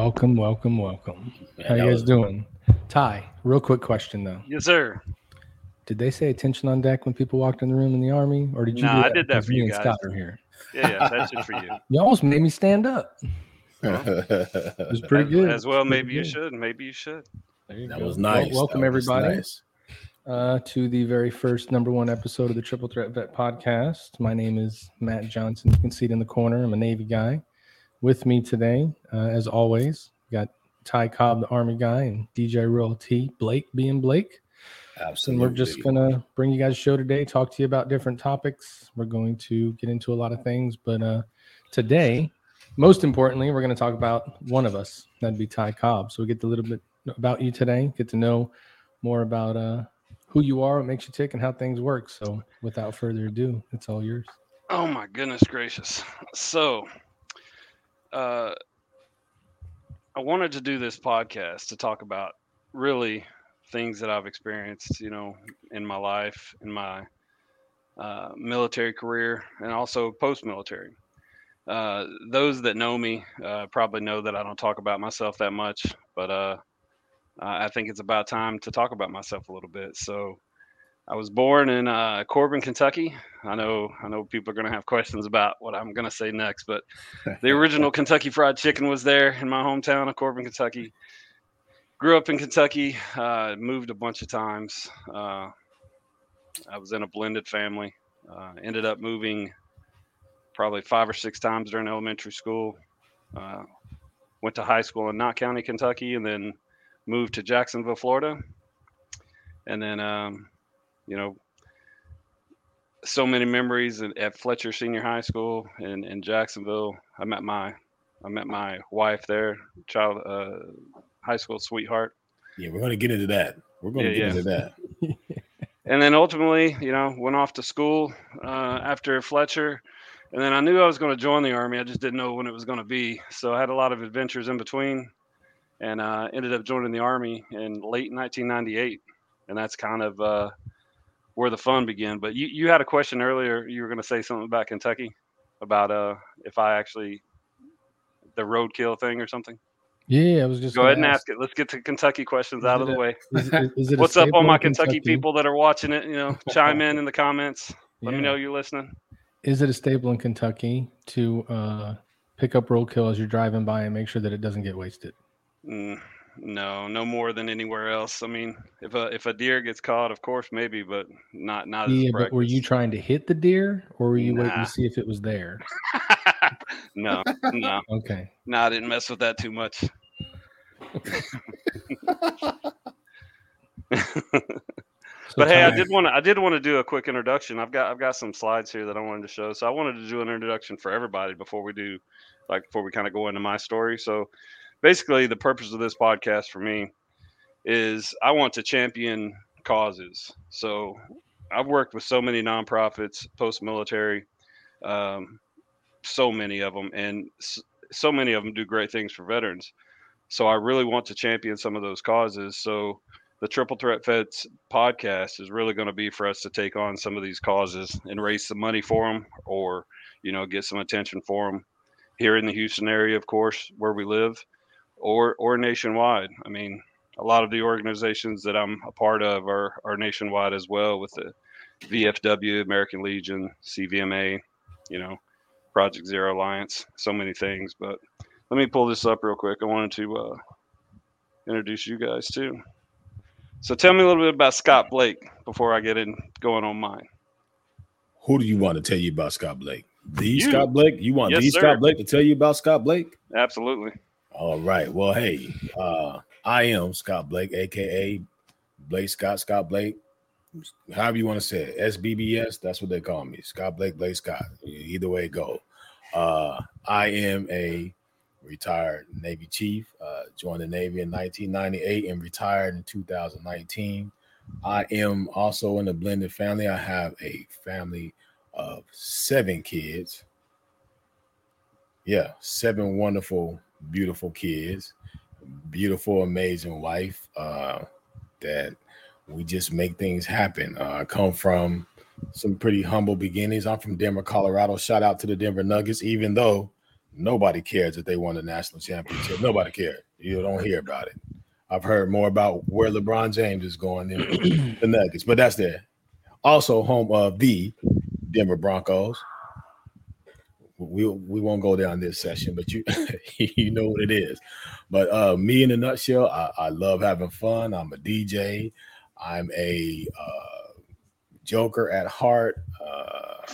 Welcome, welcome, welcome. Man, How you guys was- doing? Ty, real quick question though. Yes, sir. Did they say attention on deck when people walked in the room in the army, or did you? Nah, I did that for you and guys. Scott are here. Yeah, yeah, that's it for you. You almost made me stand up. It was pretty good. As well, maybe you should. Maybe you should. There you that go. was Well, nice. welcome That was everybody nice. uh, to the very first number one episode of the Triple Threat Vet Podcast. My name is Matt Johnson. You can see it in the corner. I'm a Navy guy. With me today, uh, as always, we got Ty Cobb, the Army guy, and DJ Real T, Blake being Blake. Absolutely. And we're just gonna bring you guys a show today, talk to you about different topics. We're going to get into a lot of things, but uh today, most importantly, we're gonna talk about one of us. That'd be Ty Cobb. So we get a little bit about you today, get to know more about uh who you are, what makes you tick, and how things work. So without further ado, it's all yours. Oh my goodness gracious. So, uh, I wanted to do this podcast to talk about really things that I've experienced, you know, in my life, in my uh, military career, and also post-military. Uh, those that know me uh, probably know that I don't talk about myself that much, but uh, I think it's about time to talk about myself a little bit. So, I was born in uh, Corbin, Kentucky. I know, I know people are going to have questions about what I'm going to say next, but the original Kentucky Fried Chicken was there in my hometown of Corbin, Kentucky. Grew up in Kentucky, uh, moved a bunch of times. Uh, I was in a blended family. Uh, ended up moving probably five or six times during elementary school. Uh, went to high school in Knott County, Kentucky, and then moved to Jacksonville, Florida. And then, um, you know, so many memories at, at Fletcher Senior High School in, in Jacksonville. I met my I met my wife there, child uh, high school sweetheart. Yeah, we're gonna get into that. We're gonna Yeah, get yeah. into that. and then ultimately, you know, went off to school uh, after Fletcher, and then I knew I was going to join the army. I just didn't know when it was going to be. So I had a lot of adventures in between, and uh, ended up joining the army in late 1998, and that's kind of uh, where the fun began. But you you had a question earlier. You were going to say something about Kentucky, about uh, if I actually the roadkill thing or something. Yeah, I was just Go ahead and ask it. Let's get to Kentucky questions out of the a- way. Is it- is it What's up, all my Kentucky, people that are watching it? You know, chime in in the comments. Let me know you're listening. Is it a staple in Kentucky to uh, pick up roadkill as you're driving by and make sure that it doesn't get wasted? Mm, no, no more than anywhere else. I mean, if a if a deer gets caught, of course, maybe, but not not as Yeah, but were you trying to hit the deer or were you waiting to see if it was there? no, no, Okay. no. I didn't mess with that too much. But hey, I did want to I did want to do a quick introduction. I've got I've got some slides here that I wanted to show. So I wanted to do an introduction for everybody before we do like before we kind of go into my story. So basically the purpose of this podcast for me is I want to champion causes. So I've worked with so many nonprofits, post military, um, so many of them, and so many of them do great things for veterans. So I really want to champion some of those causes. So the Triple Threat Vets podcast is really going to be for us to take on some of these causes and raise some money for them, or you know, get some attention for them here in the Houston area, of course, where we live, or or nationwide. I mean, a lot of the organizations that I'm a part of are are nationwide as well, with the VFW, American Legion, CVMA, you know, Project Zero Alliance, so many things. But let me pull this up real quick. I wanted to uh, introduce you guys too. So tell me a little bit about Scott Blake before I get in going on mine. Who do you want to tell you about Scott Blake? The You. Scott Blake? You want Yes, the sir. Scott Blake to tell you about Scott Blake? Absolutely. All right. Well, hey, uh, I am Scott Blake, aka Blake Scott, Scott Blake. However you want to say it, SBBS. That's what they call me, Scott Blake, Blake Scott. Either way go. Uh, I am a retired Navy chief. Uh, joined the Navy in 1998 and retired in 2019. I am also in a blended family. I have a family of seven kids. Yeah, seven wonderful, beautiful kids, beautiful, amazing wife. Uh, that we just make things happen. Uh, I come from some pretty humble beginnings. I'm from Denver, Colorado. Shout out to the Denver Nuggets, even though nobody cares that they won the national championship. Nobody cares. You don't hear about it. I've heard more about where LeBron James is going than the Nuggets, but that's there. Also, home of the Denver Broncos. We we won't go down this session, but you you know what it is. But uh, me in a nutshell, I, I love having fun. I'm a DJ. I'm a uh, joker at heart. Uh,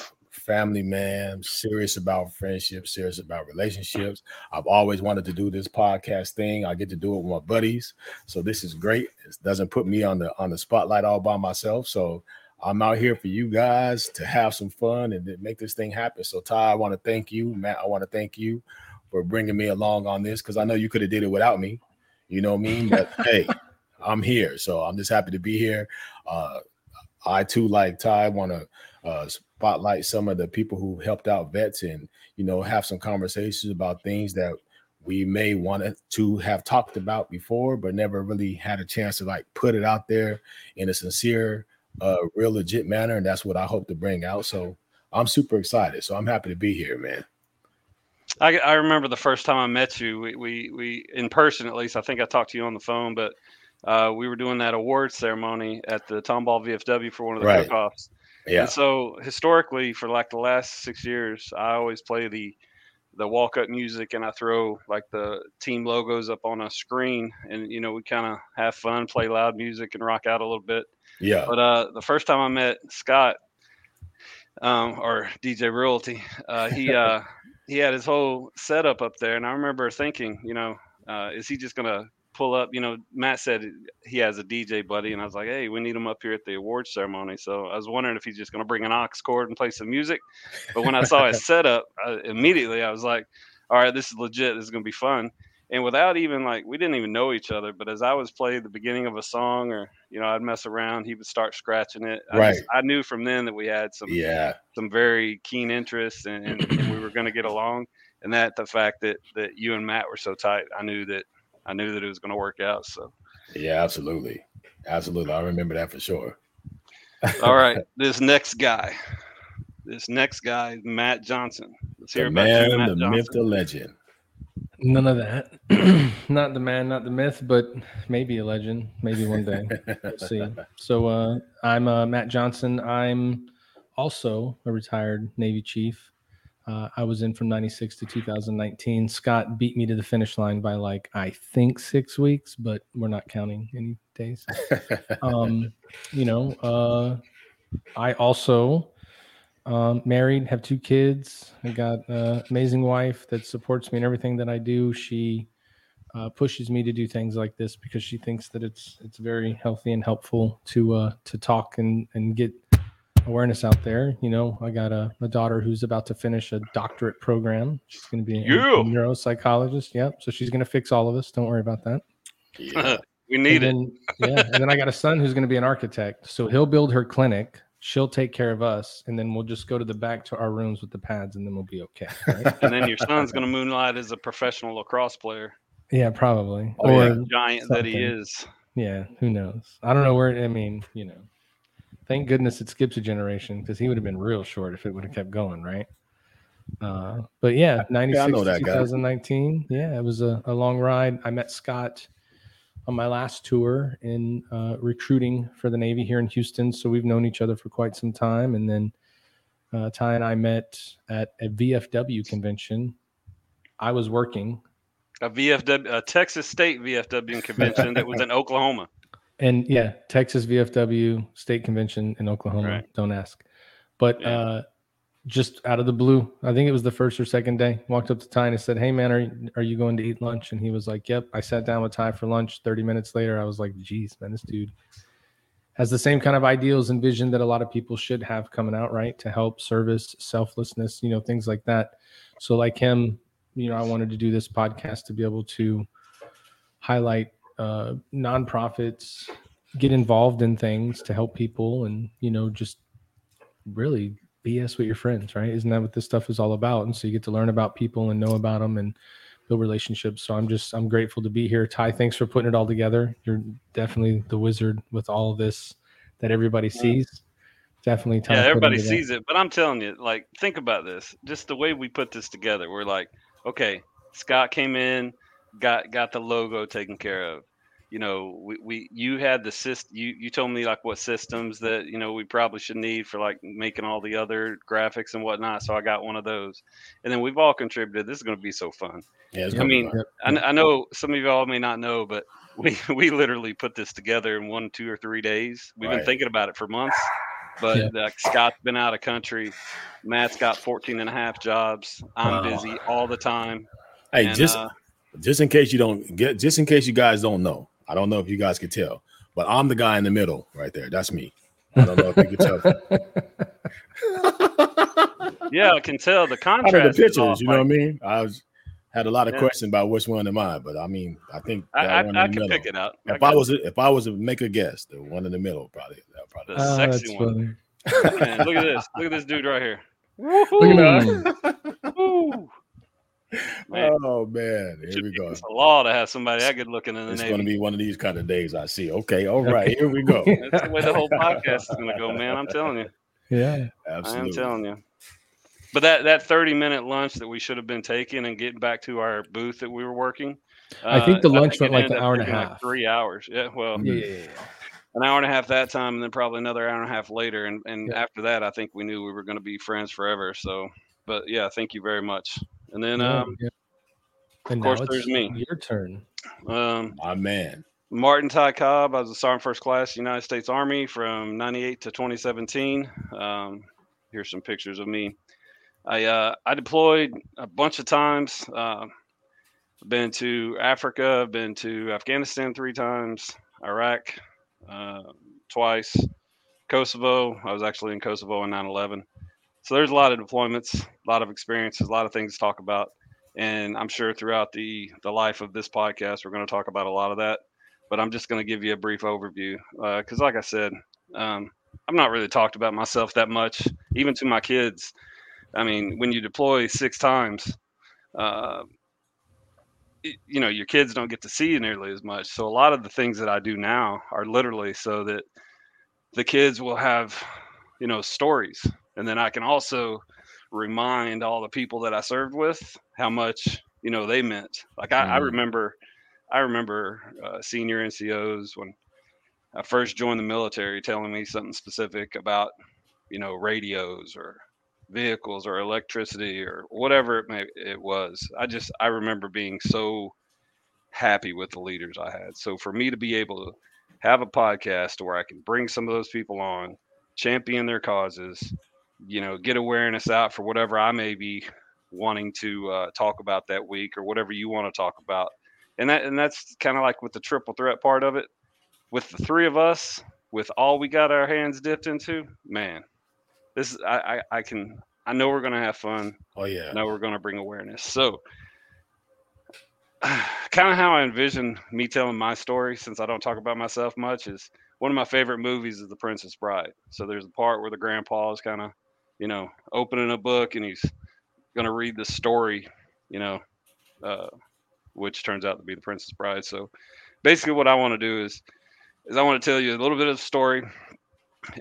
family man, serious about friendship, serious about relationships. I've always wanted to do this podcast thing. I get to do it with my buddies. So this is great. It doesn't put me on the on the spotlight all by myself. So I'm out here for you guys to have some fun and make this thing happen. So Ty, I want to thank you, Matt. I want to thank you for bringing me along on this because I know you could have did it without me. You know what I mean? But hey, I'm here, so I'm just happy to be here. Uh, I too, like Ty, want to uh, spotlight some of the people who helped out vets and you know have some conversations about things that we may want to have talked about before but never really had a chance to like put it out there in a sincere uh real legit manner and that's what i hope to bring out so i'm super excited so i'm happy to be here man i, I remember the first time i met you we, we we in person at least i think i talked to you on the phone but uh, we were doing that award ceremony at the Tomball VFW for one of the right. cook-offs. Yeah. And so historically, for like the last six years, I always play the the walk up music and I throw like the team logos up on a screen and you know we kind of have fun, play loud music and rock out a little bit. Yeah. But uh, the first time I met Scott, um, or DJ Royalty, uh, he uh, he had his whole setup up there, and I remember thinking, you know, uh, is he just gonna pull up. You know, Matt said he has a DJ buddy, and I was like, hey, we need him up here at the awards ceremony. So I was wondering if he's just to bring an aux cord and play some music. But when I saw his setup, I, immediately I was like, all right, this is legit. This is to be fun. And without even like, we didn't even know each other. But as I was playing the beginning of a song, or you know, I'd mess around, he would start scratching it. I right. Just, I knew from then that we had some, yeah, some very keen interests, and, and, and we were going to get along. And that the fact that that you and Matt were so tight, I knew that I knew that it was going to work out. So, yeah, absolutely, absolutely. I remember that for sure. All right, this next guy, this next guy, Matt Johnson. Let's hear the about man, you, Matt the Johnson. myth, the legend. None of that. not the man, not the myth, but maybe a legend. Maybe one day. we'll see. So uh, I'm uh, Matt Johnson. I'm also a retired Navy chief. Uh, I was in from 96 to 2019. Scott beat me to the finish line by like, I think six weeks, but we're not counting any days. um, you know, uh, I also um, married, have two kids. I got an amazing wife that supports me in everything that I do. She uh, pushes me to do things like this because she thinks that it's it's very healthy and helpful to uh, to talk and and get awareness out there. You know, I got a, a daughter who's about to finish a doctorate program. She's going to be a, a neuropsychologist. Yep. So she's going to fix all of us. Don't worry about that. Yeah. we need and it. Then, yeah. And then I got a son who's going to be an architect. So he'll build her clinic. She'll take care of us, and then we'll just go to the back to our rooms with the pads, and then we'll be okay. Right? and then your son's going to moonlight as a professional lacrosse player. Yeah, probably. Oh, or yeah. giant something. that he is. Yeah, who knows? I don't know where. I mean, you know. Thank goodness it skips a generation because he would have been real short if it would have kept going, right? Uh, but yeah, 96 yeah, 2019. Guy. Yeah, it was a, a, long ride. I met Scott on my last tour in uh, recruiting for the Navy here in Houston. So we've known each other for quite some time. And then uh, Ty and I met at a VFW convention. I was working. A VFW, a Texas State VFW convention that was in Oklahoma. And yeah, Texas VFW state convention in Oklahoma. Right. Don't ask. But yeah. uh, just out of the blue, I think it was the first or second day. Walked up to Ty and said, "Hey man, are are you going to eat lunch?" And he was like, "Yep." I sat down with Ty for lunch. Thirty minutes later, I was like, "Geez, man, this dude has the same kind of ideals and vision that a lot of people should have coming out, right? To help, service, selflessness, you know, things like that." So, like him, you know, I wanted to do this podcast to be able to highlight uh, nonprofits get involved in things to help people and you know just really bs with your friends right? Isn't that what this stuff is all about? And so you get to learn about people and know about them and build relationships. So i'm just i'm grateful to be here. Ty thanks for putting it all together. You're definitely the wizard with all of this that everybody sees. Definitely yeah everybody sees it. But i'm telling you like think about this. Just the way we put this together we're like okay, Scott came in, got got the logo taken care of. You know, we, we you had the system. You you told me like what systems that you know we probably should need for like making all the other graphics and whatnot. So I got one of those, and then we've all contributed. This is going to be so fun. Yeah, it's I mean, fun. I, I know some of y'all may not know, but we we literally put this together in one, two, or three days. We've been thinking about it for months, but Yeah. like Scott's been out of country. Matt's got 14 and a half jobs. I'm Wow. busy all the time. hey, and, just uh, just in case you don't get, just in case you guys don't know, I don't know if you guys can tell, but I'm the guy in the middle right there. That's me. I don't know if you can tell. Yeah, I can tell the Out of the pictures, off, you know like, what I mean? I was had a lot of Yeah. questions about which one am I, but I mean, I think I, that I, one I the can middle. pick it out. If got I was a, if I was to make a guess, the one in the middle probably that probably. The Oh, sexy that's one. funny. Man, look at this. Look at this dude right here. Look at that. Woo. Man, oh man, here should we go. against the law to have somebody that good looking in the name. It's Navy. going to be one of these kind of days. I see. Okay, all right, here we go. That's the way the whole podcast is going to go, man. I'm telling you. Yeah. Absolutely. I am telling you. But that that 30 minute lunch that we should have been taking and getting back to our booth that we were working. I think the uh, lunch it went like an hour and a taking like half. three hours. Yeah, well, Yeah, yeah, yeah. an hour and a half that time, and then probably another hour and a half later. And and Yeah. after that, I think we knew we were going to be friends forever. So, but yeah, thank you very much. And then Yeah, um, yeah. And course, now it's there's me. Your turn. um, My man. Martin Ty Cobb. I was a Sergeant First Class United States Army from '98 to 2017. Um, here's some pictures of me. I uh, I deployed a bunch of times. Uh, been to Africa. I've been to Afghanistan three times. Iraq uh, twice. Kosovo. I was actually in Kosovo in 9/11. So there's a lot of deployments, a lot of experiences, a lot of things to talk about. And I'm sure throughout the the life of this podcast, we're going to talk about a lot of that but I'm just going to give you a brief overview because, like I said, um, I've not really talked about myself that much, even to my kids. I mean, when you deploy six times, uh, you know, your kids don't get to see you nearly as much. So a lot of the things that I do now are literally so that the kids will have, you know, stories, and then I can also remind all the people that I served with how much you know they meant. Like I, I Mhm. remember I remember uh, senior NCOs when I first joined the military telling me something specific about, you know, radios or vehicles or electricity or whatever it may it was. I just I remember being so happy with the leaders I had. So for me to be able to have a podcast where I can bring some of those people on, champion their causes, you know, get awareness out for whatever I may be wanting to uh, talk about that week or whatever you want to talk about. And that and that's kind of like with the triple threat part of it. With the three of us with all we got our hands dipped into man this is i i, I can i know we're gonna have fun. Oh yeah. i know we're gonna bring awareness. So kind of how i envision me telling my story since i don't talk about myself much is one of my favorite movies is the princess bride. So there's a part where the grandpa is kind of you know opening a book and he's gonna read the story you know uh, which turns out to be the Princess Bride. So basically what I want to do is is I want to tell you a little bit of the story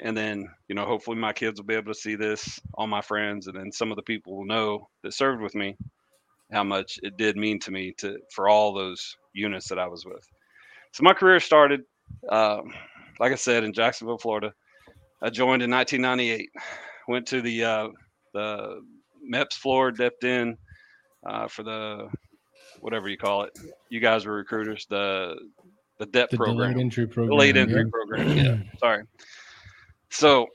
and then, you know, hopefully my kids will be able to see this, all my friends, and then some of the people will know that served with me how much it did mean to me to for all those units that I was with. So my career started, um, like I said, in Jacksonville, Florida. I joined in 1998. Went to the uh, the MEPS floor, dipped in uh, for the whatever you call it. You guys were recruiters. The the DEP The program, delayed entry the program. late yeah. entry program. Yeah, sorry. So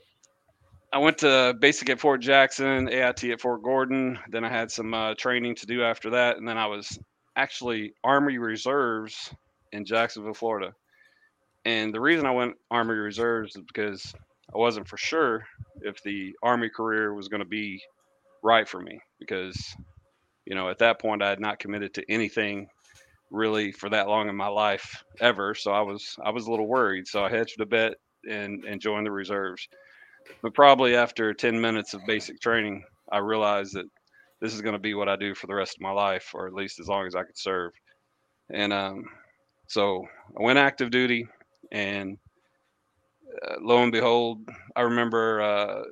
I went to basic at Fort Jackson, AIT at Fort Gordon. Then I had some uh, training to do after that, and then I was actually Army Reserves in Jacksonville, Florida. And the reason I went Army Reserves is because I wasn't for sure if the Army career was going to be right for me because you know at that point I had not committed to anything really for that long in my life ever so I was I was a little worried so I hedged a bet and and joined the reserves. But probably after 10 minutes of basic training I realized that this is going to be what I do for the rest of my life or at least as long as I could serve. And um so I went active duty and uh, lo and behold I remember uh,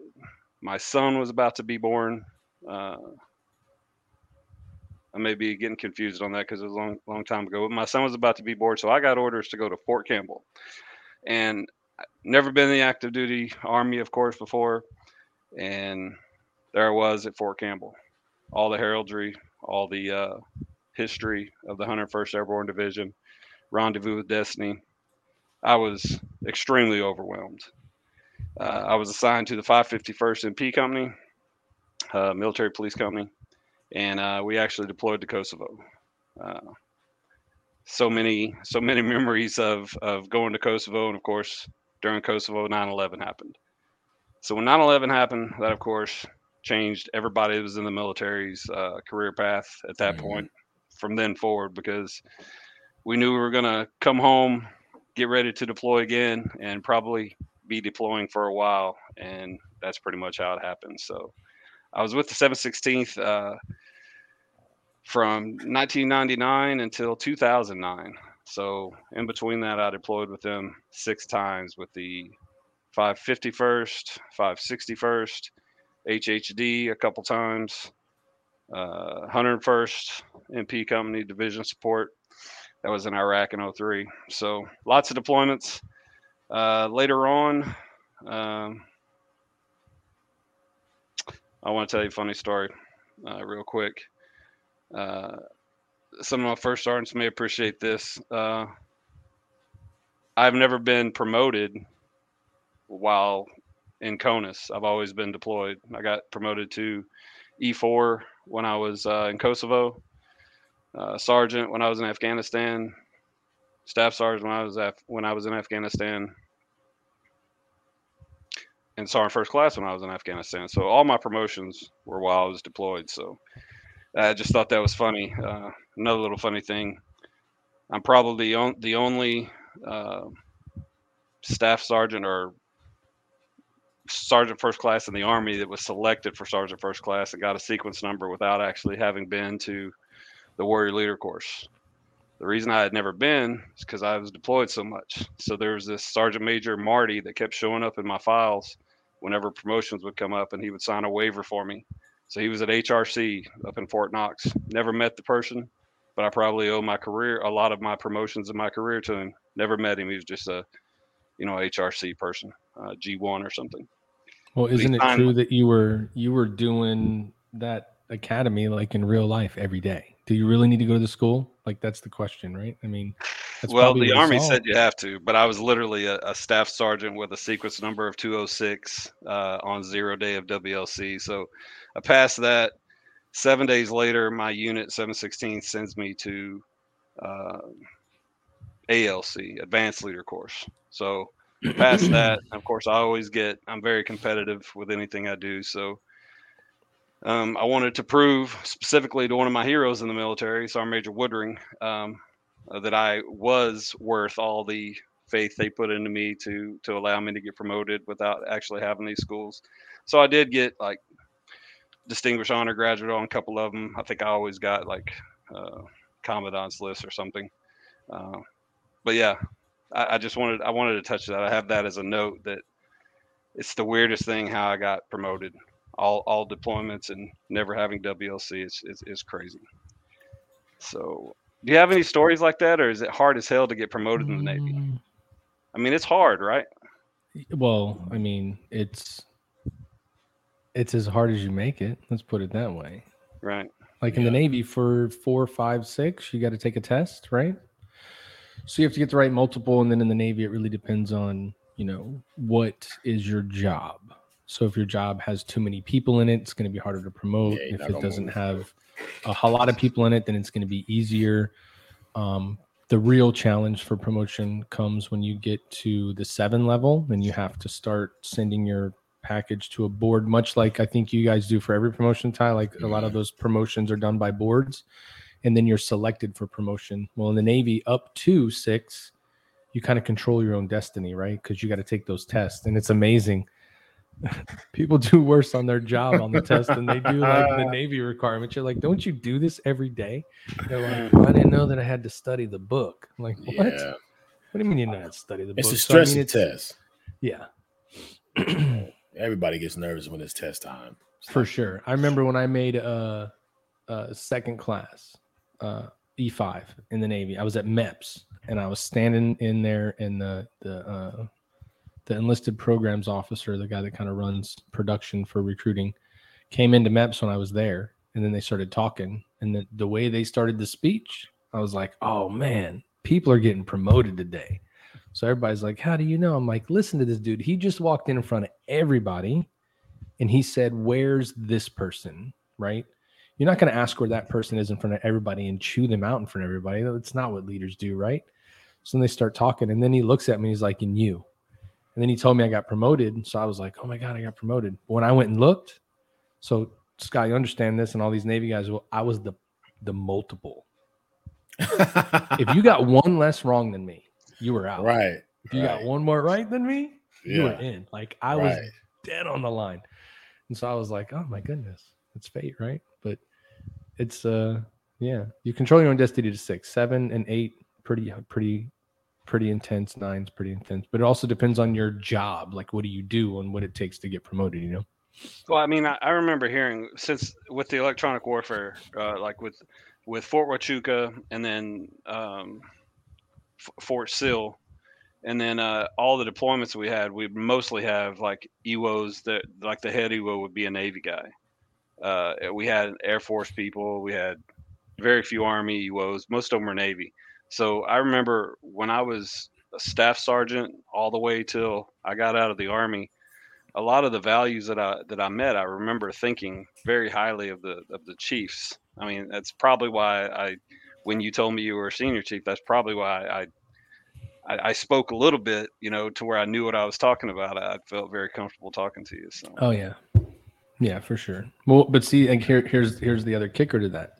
my son was about to be born uh, I may be getting confused on that because it was a long, long time ago. But my son was about to be born, so I got orders to go to Fort Campbell, and never been in the active duty army, of course, before, and there I was at Fort Campbell, all the heraldry, all the uh, history of the 101st Airborne Division, Rendezvous with Destiny. I was extremely overwhelmed. Uh, I was assigned to the 551st MP Company, uh, military police company, and uh, we actually deployed to Kosovo. Uh, so many, so many memories of of going to Kosovo, and of course, during Kosovo, 9/11 happened. So when 9/11 happened, that of course changed everybody that was in the military's uh, career path at that Mhm. point from then forward because we knew we were going to come home, get ready to deploy again, and probably be deploying for a while. And that's pretty much how it happened. So I was with the 716th uh, from 1999 until 2009. So in between that, I deployed with them six times with the 551st, 561st, HHD a couple times, uh, 101st MP Company Division Support. That was in Iraq in 03. So lots of deployments. Uh, later on, um, I want to tell you a funny story uh, real quick. Uh, some of my first sergeants may appreciate this. Uh, I've never been promoted while in CONUS. I've always been deployed. I got promoted to E4 when I was uh, in Kosovo, uh, sergeant when I was in Afghanistan, staff sergeant when I was Af- when I was in Afghanistan, and sergeant first class when I was in Afghanistan. So all my promotions were while I was deployed. So I just thought that was funny. Uh, another little funny thing. I'm probably the, on, the only uh, staff sergeant or sergeant first class in the army that was selected for sergeant first class and got a sequence number without actually having been to the warrior leader course. The reason I had never been is because I was deployed so much. So there was this sergeant major Marty that kept showing up in my files whenever promotions would come up, and he would sign a waiver for me. So he was at HRC up in Fort Knox. Never met the person, but I probably owe my career a lot of my promotions in my career to him. Never met him. He was just a, you know, HRC person, uh, G1 or something. Well, isn't it true that you were you were doing that academy like in real life every day? Do you really need to go to the school? Like that's the question, right? I mean, that's well, the army said you have to, but I was literally a, a staff sergeant with a sequence number of 206 uh, on zero day of WLC. So I passed that. Seven days later, my unit 716 sends me to uh, ALC, Advanced Leader Course. So past that, of course, I always get. I'm very competitive with anything I do. So um, I wanted to prove specifically to one of my heroes in the military, Sergeant Major Woodring, um, that I was worth all the faith they put into me to to allow me to get promoted without actually having these schools. So I did get like distinguished honor graduate on a couple of them. I think I always got like uh, commandant's list or something. Uh, but yeah, I, I just wanted I wanted to touch that. I have that as a note that it's the weirdest thing how I got promoted. All all deployments and never having WLC is is, is crazy. So do you have any stories like that, or is it hard as hell to get promoted in the Navy? Mm, I mean, it's hard, right? Well, I mean, it's it's as hard as you make it. Let's put it that way. Right. Like in the Navy, for four, five, six, you got to take a test, right? So you have to get the right multiple, and then in the Navy, it really depends on you know what is your job. So if your job has too many people in it, it's going to be harder to promote. Yeah, if it doesn't have a whole lot of people in it, then it's going to be easier. Um, the real challenge for promotion comes when you get to the seven level, and you have to start sending your package to a board, much like I think you guys do for every promotion Ty. Like a lot of those promotions are done by boards, and then you're selected for promotion. Well, in the Navy, up to six, you kind of control your own destiny, right? Because you got to take those tests, and it's amazing. People do worse on their job on the test than they do like the Navy requirements. You're like, don't you do this every day? They're like, well, I didn't know that I had to study the book. I'm like, what? Yeah, What do you mean you know how study the it's book? a So, I mean, it's- test. Yeah, Everybody gets nervous when it's test time. It's for sure. I remember when I made a, uh, second class, uh, E5 in the Navy. I was at MEPS and I was standing in there in the, the, uh, the enlisted programs officer, the guy that kind of runs production for recruiting, came into MEPS when I was there. And then they started talking. And the, the way they started the speech, I was like, oh man, people are getting promoted today. So everybody's like, how do you know? I'm like, listen to this dude. He just walked in in front of everybody and he said, where's this person? Right. You're not going to ask where that person is in front of everybody and chew them out in front of everybody. That's not what leaders do. Right. So then they start talking. And then he looks at me. He's like, and you. And then he told me I got promoted. So I was like, oh my God, I got promoted. But when I went and looked, so Scott, you understand this, and all these Navy guys, well, I was the the multiple. if you got one less wrong than me, you were out. right. If you got one more right than me, you were in. Like I was dead on the line. And so I was like, oh my goodness, it's fate, right? But it's uh yeah, you control your own destiny to six, seven, and eight, pretty pretty pretty intense. Nine's pretty intense. But it also depends on your job. Like what do you do and what it takes to get promoted, you know? Well, I mean, I, I remember hearing since with the electronic warfare, uh, like with with Fort Huachuca and then um, F- Fort Sill, and then uh, all the deployments we had, we mostly have like EWOs that like the head EWO would be a Navy guy. Uh, we had Air Force people, we had very few Army EWOs, most of them were Navy. So I remember when I was a staff sergeant all the way till I got out of the Army a lot of the values that I that I met, I remember thinking very highly of the of the chiefs. I mean, that's probably why I, when you told me you were a senior chief, that's probably why I, I, I spoke a little bit, you know, to where I knew what I was talking about. I felt very comfortable talking to you. So Oh yeah, yeah, for sure. Well, but see, and here, here's here's the other kicker to that.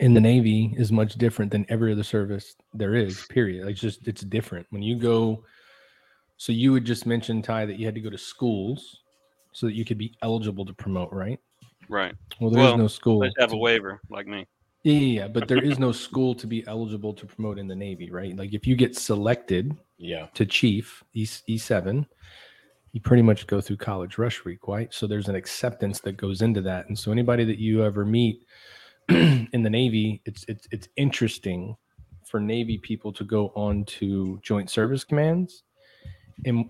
In the Navy is much different than every other service there is. Period. Like just it's different when you go. So you would just mention Ty that you had to go to schools so that you could be eligible to promote, right? right, Well, there's Well, no school. let's have a waiver like me. Yeah, yeah, yeah, but there is no school to be eligible to promote in the Navy, right? Like if you get selected Yeah. to chief E E7, you pretty much go through college rush week, right? So there's an acceptance that goes into that. And so anybody that you ever meet in the Navy, it's it's it's interesting for Navy people to go on to joint service commands and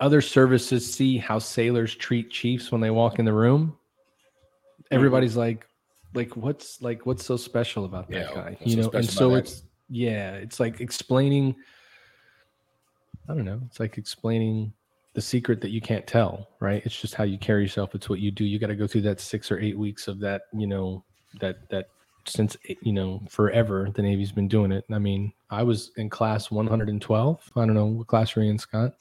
other services see how sailors treat chiefs when they walk in the room. Mm-hmm. Everybody's like, like what's like what's so special about that Yeah, guy? You so know, and so about that? it's yeah, it's like explaining. I don't know. It's like explaining the secret that you can't tell, right? It's just how you carry yourself. It's what you do. You got to go through that six or eight weeks of that, you know, that that since you know forever the Navy's been doing it. I mean, I was in class 112. I don't know what class were you in, Scott.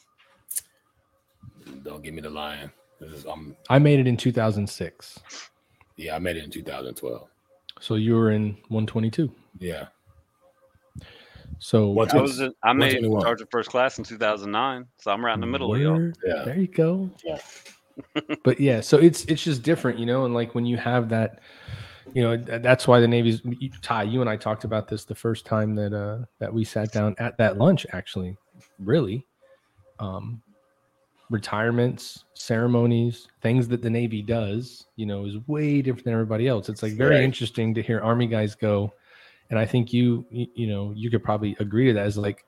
Don't give me the line. This is, I made it in 2006. yeah, I made it in 2012. So you were in 122. Yeah. So What's I it? was in, I made 121. Sergeant First Class in 2009, so I'm right in the middle of y'all. Yeah. There you go. Yeah. but yeah, so it's it's just different, you know, and like when you have that, you know, that's why the Navy's Ty, you and I talked about this the first time that uh that we sat down at that lunch actually, really. Um retirements, ceremonies, things that the Navy does, you know, is way different than everybody else. It's like very Right. interesting to hear Army guys go, and I think you you you know you could probably agree to that. Is like,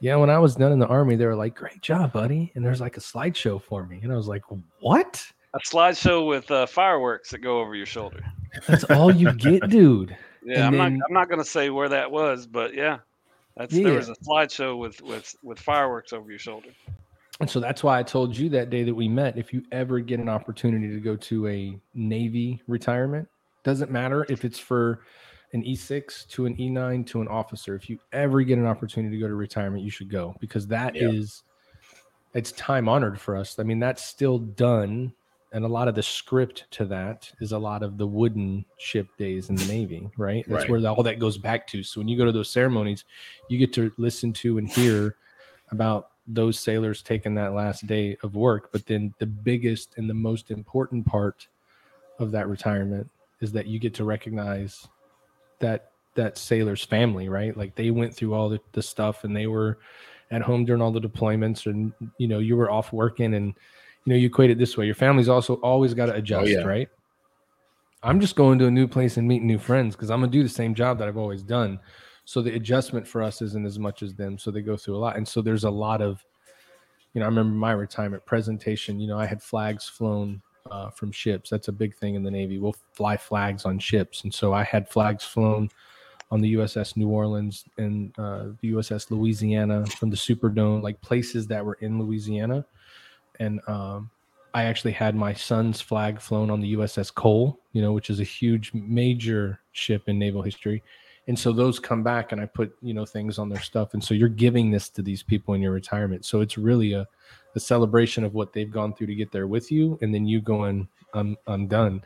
yeah, when I was done in the Army, they were like, "Great job, buddy," and there's like a slideshow for me, and I was like, "What?" A slideshow with uh, fireworks that go over your shoulder. That's all you get, dude. Yeah, And I'm then- not. I'm not going to say where that was, but yeah, that's Yeah. there was a slideshow with with with fireworks over your shoulder. And so that's why I told you that day that we met. If you ever get an opportunity to go to a Navy retirement, doesn't matter if it's for an E6 to an E9 to an officer. If you ever get an opportunity to go to retirement, you should go because that is Yeah. it's time honored for us. I mean, that's still done. And a lot of the script to that is a lot of the wooden ship days in the Navy, right? That's Right. where the, all that goes back to. So when you go to those ceremonies, you get to listen to and hear about those sailors taking that last day of work. But then the biggest and the most important part of that retirement is that you get to recognize that that sailor's family, right? Like they went through all the, the stuff and they were at home during all the deployments and you know, you were off working and you know, you equate it this way. Your family's also always got to oh, adjust, yeah. right? I'm just going to a new place and meeting new friends because I'm gonna do the same job that I've always done. So the adjustment for us isn't as much as them. So they go through a lot, and so there's a lot of, you know, I remember my retirement presentation. You know, I had flags flown uh, from ships. That's a big thing in the Navy. We'll fly flags on ships, and so I had flags flown on the USS New Orleans and uh, the USS Louisiana from the Superdome, like places that were in Louisiana, and um, I actually had my son's flag flown on the USS Cole, you know, which is a huge, major ship in naval history. And so those come back, and I put you know things on their stuff, and so you're giving this to these people in your retirement. So it's really a, a celebration of what they've gone through to get there with you, and then you going, "I'm I'm done,"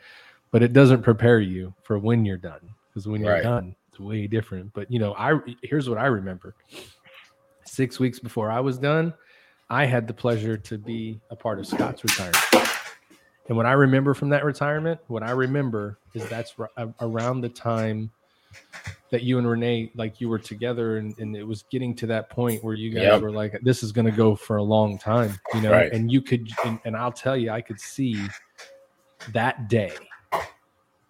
but it doesn't prepare you for when you're done because when you're Right. done, it's way different. But you know, I here's what I remember: six weeks before I was done, I had the pleasure to be a part of Scott's retirement. And what I remember from that retirement, what I remember is that's r- around the time that you and Renee, like you were together, and, and it was getting to that point where you guys Yep. were like, this is going to go for a long time, you know? Right. And you could, and, and I'll tell you, I could see that day.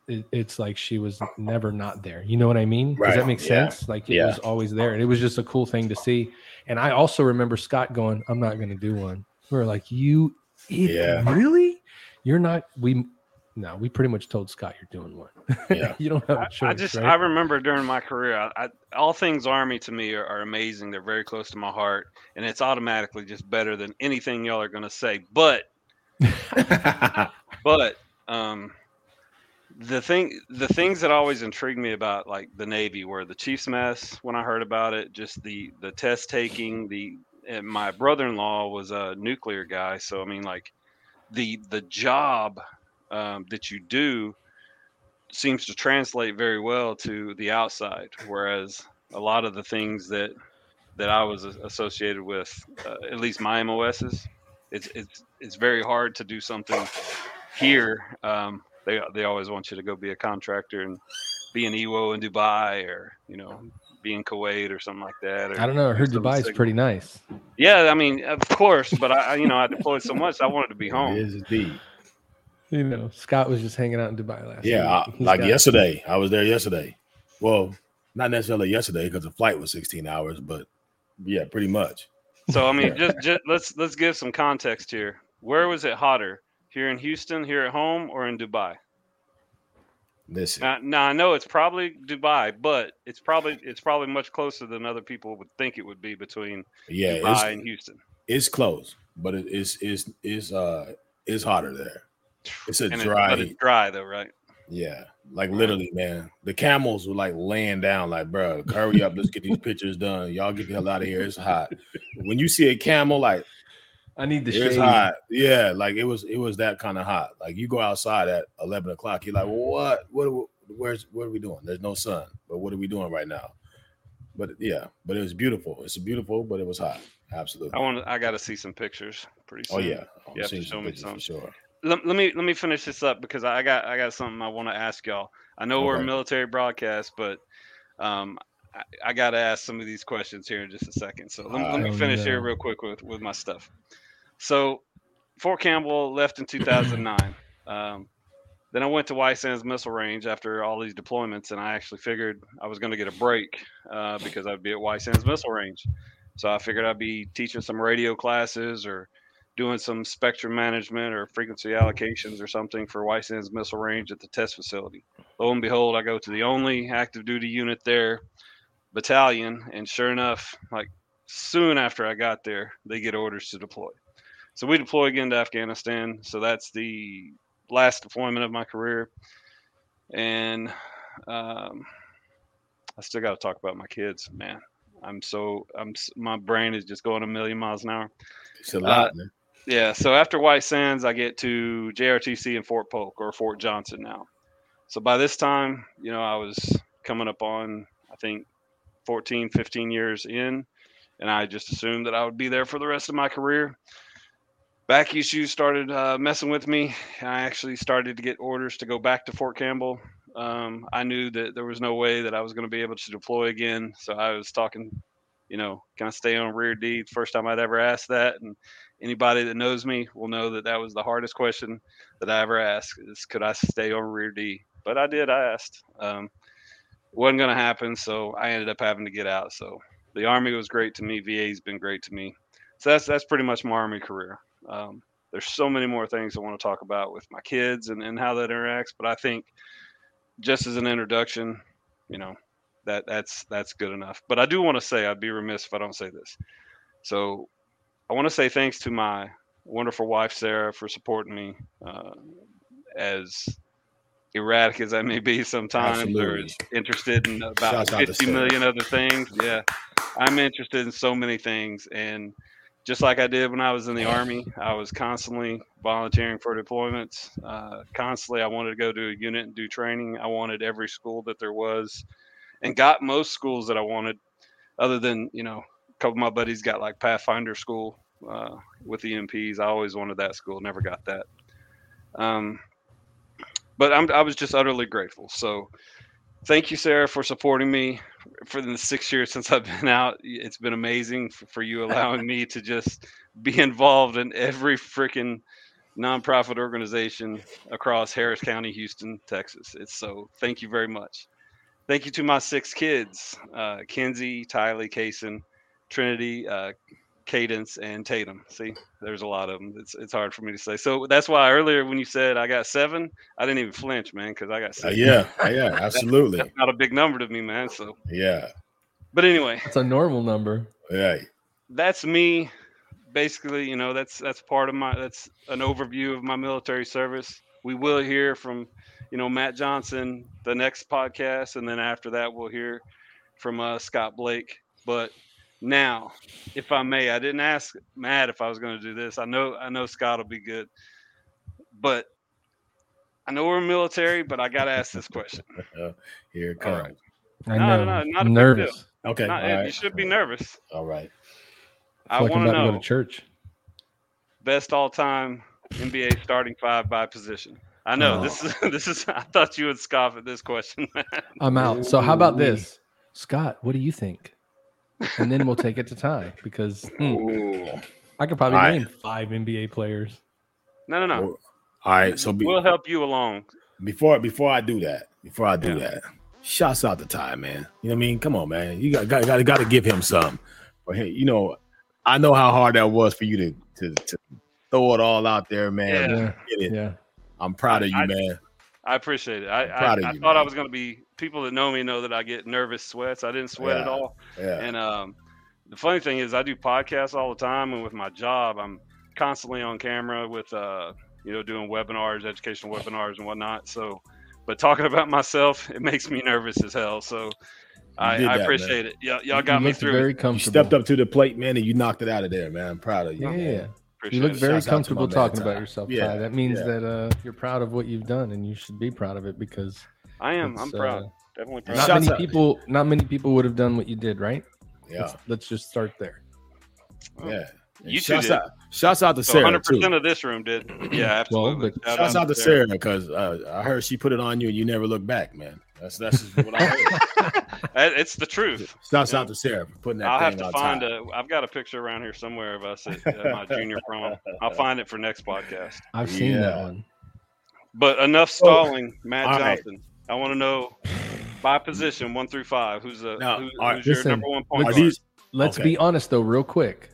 It, it's like she was never not there. You know what I mean? Does that Right. make Yeah. sense? Like it Yeah. was always there. And it was just a cool thing to see. And I also remember Scott going, I'm not going to do one. We were like, you, Yeah. really? You're not, we, no, we pretty much told Scott you're doing one. Yeah. you don't have a I, choice. I just right? I remember during my career, I, I all things Army to me are, are amazing. They're very close to my heart, and it's automatically just better than anything y'all are gonna say. But but um, the thing the things that always intrigued me about like the Navy were the Chiefs mess when I heard about it, just the the test taking. The and my brother-in-law was a nuclear guy, so I mean like the the job um, that you do seems to translate very well to the outside whereas a lot of the things that that I was associated with uh, at least my MOSs it's it's it's very hard to do something here um, they they always want you to go be a contractor and be in EWO in Dubai or you know be in Kuwait or something like that or I don't know. I heard Dubai is pretty nice. yeah I mean of course but I I- you know I deployed so much I wanted to be home is indeed. You know, Scott was just hanging out in Dubai last Yeah, I, like got- yesterday, I was there yesterday. Well, not necessarily yesterday because the flight was 16 hours, but yeah, pretty much. So I mean, just, just let's let's give some context here. Where was it hotter? Here in Houston, here at home, or in Dubai? Listen, Now, now I know it's probably Dubai, but it's probably it's probably much closer than other people would think it would be between yeah, Dubai it's and Houston. it's close, but it is is is uh is hotter there. It's a And it- dry, but it's dry though, right? yeah, like literally, man. The camels were like laying down, like, bro, hurry up, let's get these pictures done. Y'all get the hell out of here. It's hot. When you see a camel, like I need the it's shade. hot. Yeah, like it was it was that kind of hot. Like you go outside at eleven o'clock, you're like, what? What? Are where's what are we doing? There's no sun, but what are we doing right now? But yeah, but it was beautiful. It's beautiful, but it was hot. Absolutely. I want to I got to see some pictures pretty Oh yeah, I'm You have to show me pictures for some. sure. Let, let me let me finish this up because I got I got something I want to ask y'all. I know we're a military broadcast, but um, I, I got to ask some of these questions here in just a second. So let, me- let me finish here real quick with with my stuff. So Fort Campbell left in 2009. um, then I went to White Sands Missile Range after all these deployments, and I actually figured I was going to get a break uh, because I'd be at White Sands Missile Range. So I figured I'd be teaching some radio classes or doing some spectrum management or frequency allocations or something for Sands Missile Range at the test facility. Lo and behold, I go to the only active duty unit there, battalion, and sure enough, like soon after I got there, they get orders to deploy. So we deploy again to Afghanistan. So that's the last deployment of my career, and um, I still got to talk about my kids, man. I'm so I'm my brain is just going a million miles an hour. It's a lot, man. Yeah. So after White Sands, I get to JRTC in Fort Polk or Fort Johnson now. So by this time, you know, I was coming up on, I think, 14, 15 years in, and I just assumed that I would be there for the rest of my career. Back issues started uh, messing with me. I actually started to get orders to go back to Fort Campbell. Um, I knew that there was no way that I was going to be able to deploy again. So I was talking, you know, can I stay on rear D? First time I'd ever asked that. And anybody that knows me will know that that was the hardest question that I ever asked is could I stay on rear D but I did. I asked. Um, wasn't going to happen, so I ended up having to get out. So the army was great to me. VA's been great to me. So that's that's pretty much my army career. Um, there's so many more things I want to talk about with my kids and, and how that interacts, but I think just as an introduction, you know, that that's that's good enough. But I do want to say I'd be remiss if I don't say this. So I want to say thanks to my wonderful wife Sarah for supporting me, uh, as erratic as I may be sometimes, Absolutely. or interested in about Shouts out to 50 Sarah. million other things. Yeah, I'm interested in so many things, and just like I did when I was in the army, I was constantly volunteering for deployments. Uh, constantly, I wanted to go to a unit and do training. I wanted every school that there was, and got most schools that I wanted, other than you know couple of my buddies got like Pathfinder school uh, with EMPs. I always wanted that school, never got that. Um, but I'm, I was just utterly grateful. So thank you, Sarah, for supporting me for the six years since I've been out. It's been amazing for, for you allowing me to just be involved in every freaking nonprofit organization across Harris County, Houston, Texas. It's so thank you very much. Thank you to my six kids, uh, Kenzie, Tylee, Kaysen, Trinity, uh, Cadence, and Tatum. See, there's a lot of them. It's it's hard for me to say. So that's why earlier when you said I got seven, I didn't even flinch, man, because I got Uh, seven. yeah, yeah, absolutely. That's not a big number to me, man. So, Yeah, but anyway, It's a normal number. yeah. that's me. Basically, you know, that's that's part of my that's an overview of my military service. We will hear from, you know, Matt Johnson the next podcast, and then after that, we'll hear from uh, Scott Blake. But now, if I may, I didn't ask Matt if I was going to do this. I know I know Scott will be good, but I know we're military, but I got to ask this question. Here it comes. right. I No, know. no, no, not a I'm big nervous. Okay, Not- all You should be nervous. all right. I feel like I'm want to about go know to church. best all-time NBA starting five by position. I know Oh. this is this is. I thought you would scoff at this question. I'm out. So how about this, Scott? What do you think? And then we'll take it to Ty because hmm, I could probably All right. name five NBA players. no, no, no. All right. So be, We'll help you along. before before I do that, before I do Yeah. that, shouts out to Ty, man. You know what I mean? Come on, man. You got got got, got to give him some. But hey, you know, I know how hard that was for you to to, to throw it all out there, man. Yeah. Yeah, Get it. yeah. I'm proud of you, I- man. I appreciate it. I I, proud of I you, thought I was going to be. People that know me know that I get nervous sweats. I didn't sweat at all. Yeah. And um, the funny thing is, I do podcasts all the time, and with my job, I'm constantly on camera with uh, you know, doing webinars, educational webinars, and whatnot. So, but talking about myself, it makes me nervous as hell. So, I, did I that, appreciate it. Yeah, y'all You got me through. very it. You comfortable. stepped up to the plate, man, and you knocked it out of there, man. I'm proud of you. Yeah, man. yeah. Appreciate You look very Shouts out to comfortable talking about yourself, Yeah, Ty. That means yeah. that uh, you're proud of what you've done, and you should be proud of it because I am. it's, I'm proud. uh, Definitely proud. not Shouts many out. people, not many people would have done what you did, right? Yeah, Let's, let's just start there. yeah. And You two shouts did. out, shouts out to So Sarah 100 too. percent of this room did. Yeah, Well, absolutely. but- Shout Shouts out to Sarah because uh, I heard she put it on you and you never look back, man. That's that's what I heard. That- It's the truth. Shouts Yeah. out to Sarah for putting that I'll thing have to on find top. a. I've got a picture around here somewhere of us at, at my junior prom. I'll find it for next podcast. I've seen that one. But enough stalling, Matt all right. Johnson. I want to know by position one through five. Who's the Now, who, all right, who's your number one point guard? these Let's Okay. be honest though, real quick.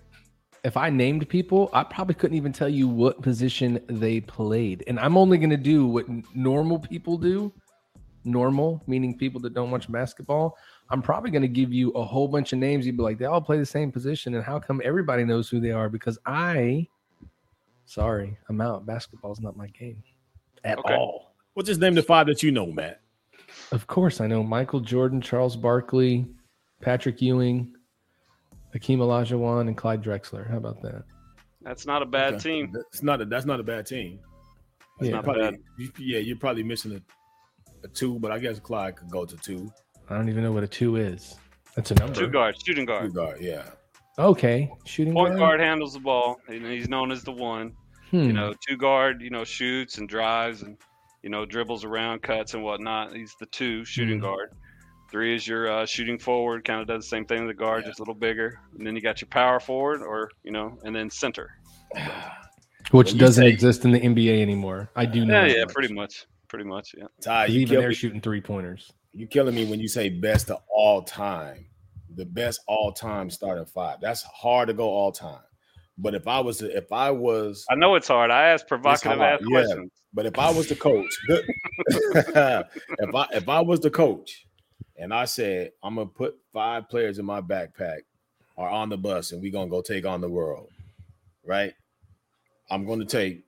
If I named people, I probably couldn't even tell you what position they played. And I'm only going to do what normal people do. Normal, meaning people that don't watch basketball. I'm probably going to give you a whole bunch of names. You'd be like, they all play the same position. And how come everybody knows who they are? Because I, sorry, I'm out. Basketball's not my game at Okay. all. well, just name the five that you know, Matt. Of course, I know Michael Jordan, Charles Barkley, Patrick Ewing, Akeem Olajuwon, and Clyde Drexler. How about that? That's not a bad Okay. team. That's not a, that's not a bad team. Yeah. not Probably, bad. you- yeah, you're probably missing a, a two, but I guess Clyde could go to two. I don't even know what a two is. That's a number. Two guard, shooting guard. Two guard. guard, yeah. Okay, shooting Point guard. guard handles the ball, and he's known as the one. Hmm. You know, two guard, you know, shoots and drives and you know dribbles around, cuts and whatnot. He's the two shooting Mhm. guard. Three is your uh, shooting forward, kind of does the same thing as the guard, Yeah. just a little bigger. And then you got your power forward, or you know, and then center. which when you doesn't say- exist in the NBA anymore. I do know. Yeah, yeah, much. pretty much, pretty much. Yeah. Ty, you even kill they're me. shooting three pointers. You killing me when you say best of all time. The best all time starting five. That's hard to go all time. But if I was if I was I know it's hard. I ask provocative hard, ass yeah. questions. But if I was the coach, if I if I was the coach, and I said I'm gonna put five players in my backpack or on the bus, and we're gonna go take on the world, right? I'm gonna take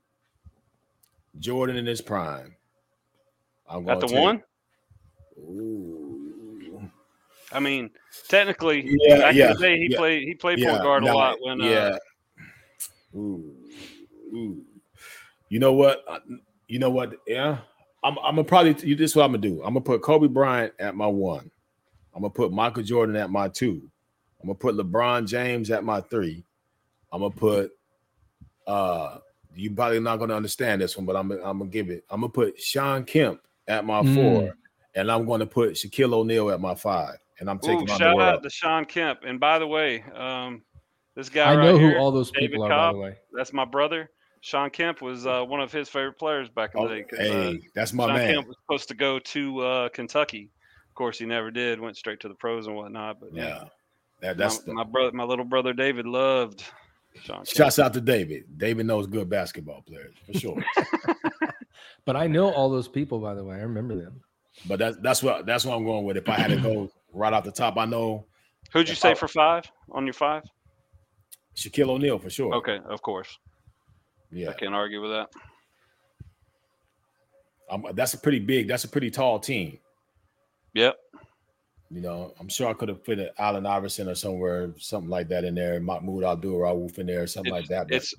Jordan in his prime. I'm gonna the take- one, Ooh. I mean, technically, Yeah, back yeah, the he yeah, played he played Yeah, point guard a lot when uh. Ooh, ooh. You know what? You know what? Yeah, I'm. I'm gonna probably. You this is what I'm gonna do. I'm gonna put Kobe Bryant at my one. I'm gonna put Michael Jordan at my two. I'm gonna put LeBron James at my three. I'm gonna put. Uh, you probably not gonna understand this one, but I'm. I'm gonna give it. I'm gonna put Shawn Kemp at my Mm. four, and I'm gonna put Shaquille O'Neal at my five, and I'm taking Ooh, on the shout out to Shawn Kemp. And by the way, um, this guy I right know who here, all those David people are, Cobb. by the way. that's my brother. Shawn Kemp was uh, one of his favorite players back in Oh, the day. 'cause, hey, uh, that's my Shawn man. Kemp was supposed to go to uh, Kentucky. Of course, he never did. Went straight to the pros and whatnot. But Yeah, that, that's my, the, my brother, my little brother David loved Shawn. Kemp. Shouts out to David. David knows good basketball players for sure. But I know all those people, by the way. I remember them. but that's that's what that's what I'm going with. If I had to go right off the top, I know Who'd you say I- for five on your five? Shaquille O'Neal for sure. Okay, of course. Yeah, I can't argue with that. I'm, that's a pretty big. That's a pretty tall team. Yep. You know, I'm sure I could have put an Allen Iverson or somewhere, something like that in there. Mahmoud Abdul Rauf in there, or something like that. It's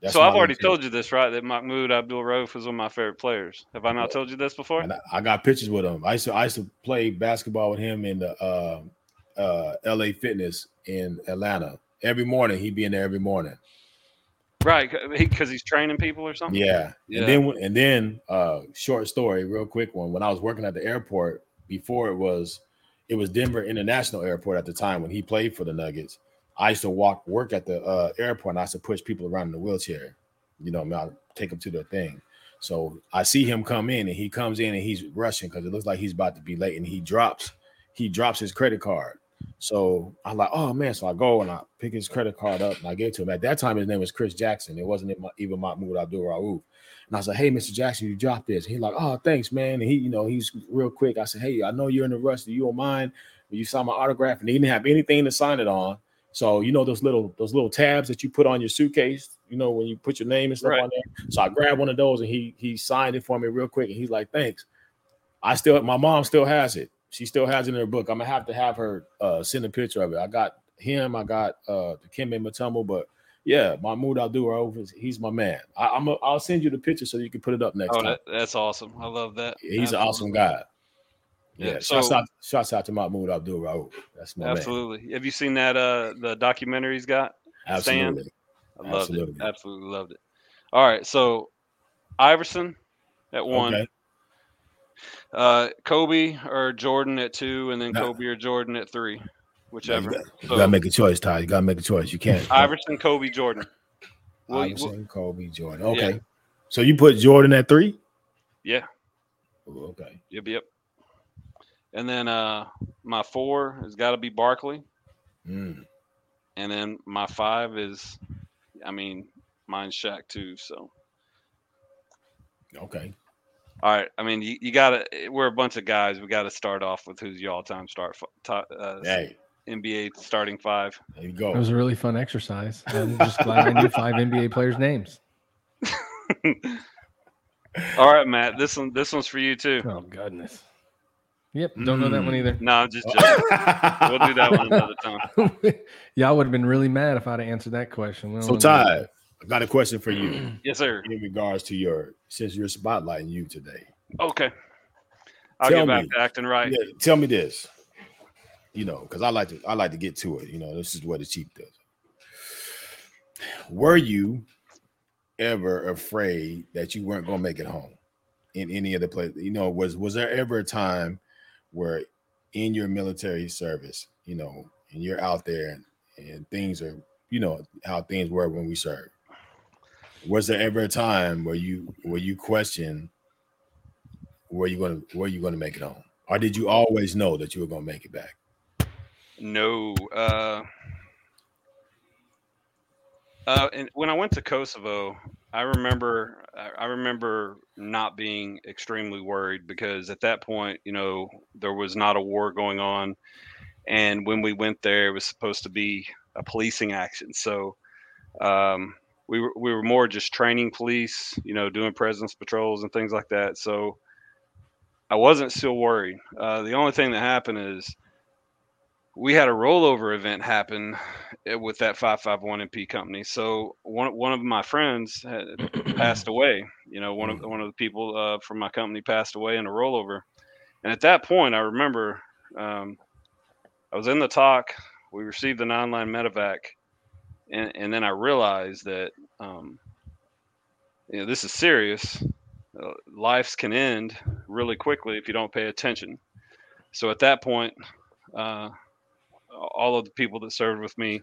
that's so I've already told you this, right? That Mahmoud Abdul Rauf was one of my favorite players. Have I not told you this before? I, I got pictures with him. I used to I used to play basketball with him in the uh, uh, LA Fitness in Atlanta. Every morning he'd be in there every morning. Right, because he's training people or something. Yeah. Yeah. And then and then uh short story, real quick one. When I was working at the airport before it was it was Denver International Airport at the time when he played for the Nuggets. I used to walk work at the uh, airport and I used to push people around in the wheelchair. You know, I mean, I'll take them to their thing. So I see him come in and he comes in and he's rushing because it looks like he's about to be late and he drops he drops his credit card. So I'm like, oh man. So I go and I pick his credit card up and I gave it to him. At that time, his name was Chris Jackson. It wasn't even- Mahmoud Abdul Rauf. And I said, hey, Mr. Jackson, you dropped this. He's like, oh, thanks, man. And he, you know, he's real quick. I said, hey, I know you're in a rush. Do you don't mind? You sign my autograph? And he didn't have anything to sign it on. So you know those little those little tabs that you put on your suitcase, you know, when you put your name and stuff Right. on there. So I grabbed one of those and he he signed it for me real quick. And he's like, thanks. I still my mom still has it. She still has it in her book. I'm gonna have to have her uh send a picture of it. I got him, I got uh the Kimbe Mutombo, but yeah, Mahmoud Abdul he's my man. I, I'm a, I'll send you the picture so you can put it up next Oh, time. that's awesome. I love that. He's an awesome guy. Yeah, Yeah, shouts so- out, shouts out to Mahmoud Abdul Rauf. That's my man. Absolutely. Have you seen that uh the documentary he's got? Absolutely. I loved Absolutely. it. Absolutely loved it. All right, so Iverson at one, Okay. Uh Kobe or Jordan at two, and then. Kobe or Jordan at three, Yeah, whichever. You, got, you So, gotta make a choice, Ty. You gotta make a choice. You can't. Iverson, Kobe, Jordan. You- Iverson, Kobe, Jordan. Okay. So you put Jordan at three? Yeah. Ooh, okay. Yep, yep. And then uh my four has got to be Barkley, Mm. and then my five is, I mean, mine's Shaq too. So Okay. All right, I mean, you, you got to. We're a bunch of guys. We got to start off with who's your all-time start top, uh, Hey, NBA starting five. there you go. It was a really fun exercise. I'm just glad I knew five NBA players' names. All right, Matt. This one, this one's for you too. Oh goodness. Yep, don't know that one Mm. either. No, I'm just joking. we'll do that one another time. Y'all would have been really mad if I'd have answered that question. We So wanna Ty, that. I got a question for you Yes, sir. in regards to your since you're spotlighting you today. Okay. I'll Tell get back me. to acting right. Yeah, tell me this. You know, because I like to I like to get to it. You know, this is what the chief does. Were you ever afraid that you weren't gonna make it home in any of the place? You know, was was there ever a time where in your military service, you know, and you're out there and, and things are, you know, how things were when we served. Was there ever a time where you where you question where you to where you to make it home, or did you always know that you were to make it back? No. Uh, uh, and when I went to Kosovo, I remember I remember not being extremely worried because at that point, you know, there was not a war going on, and when we went there, it was supposed to be a policing action. So um, we were we were more just training police, you know, doing presence patrols and things like that. So I wasn't still worried. Uh, the only thing that happened is we had a rollover event happen eh, with that 551 MP company. So one one of my friends had passed away. You know, one of one of the people uh, from my company passed away in a rollover. And at that point, I remember um, I was in the TOC. We received the nine-line medevac, and, and then I realized that um, you know this is serious. Uh, lives can end really quickly if you don't pay attention. So at that point, uh, all of the people that served with me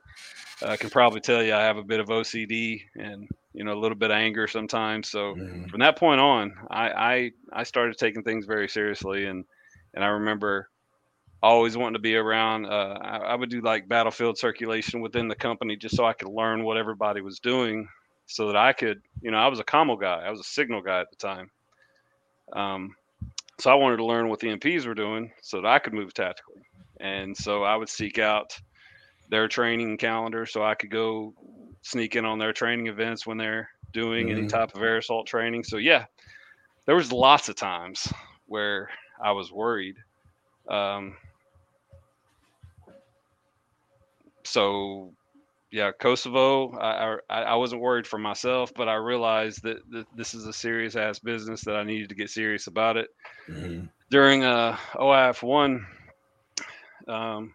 uh, can probably tell you I have a bit of OCD and you know a little bit of anger sometimes. So mm-hmm. from that point on, I, I I started taking things very seriously, and and I remember always wanting to be around. Uh, I, I, would do like battlefield circulation within the company just so I could learn what everybody was doing, so that I could, you know, I was a commo guy, I was a signal guy at the time. Um, so I wanted to learn what the MPs were doing so that I could move tactically, and so I would seek out their training calendar so I could go sneak in on their training events when they're doing mm-hmm. any type of air assault training. So yeah, there was lots of times where I was worried. Um, so yeah, Kosovo. I, I, I wasn't worried for myself, but I realized that, that this is a serious ass business that I needed to get serious about it. Mm-hmm. During uh, OIF one, um,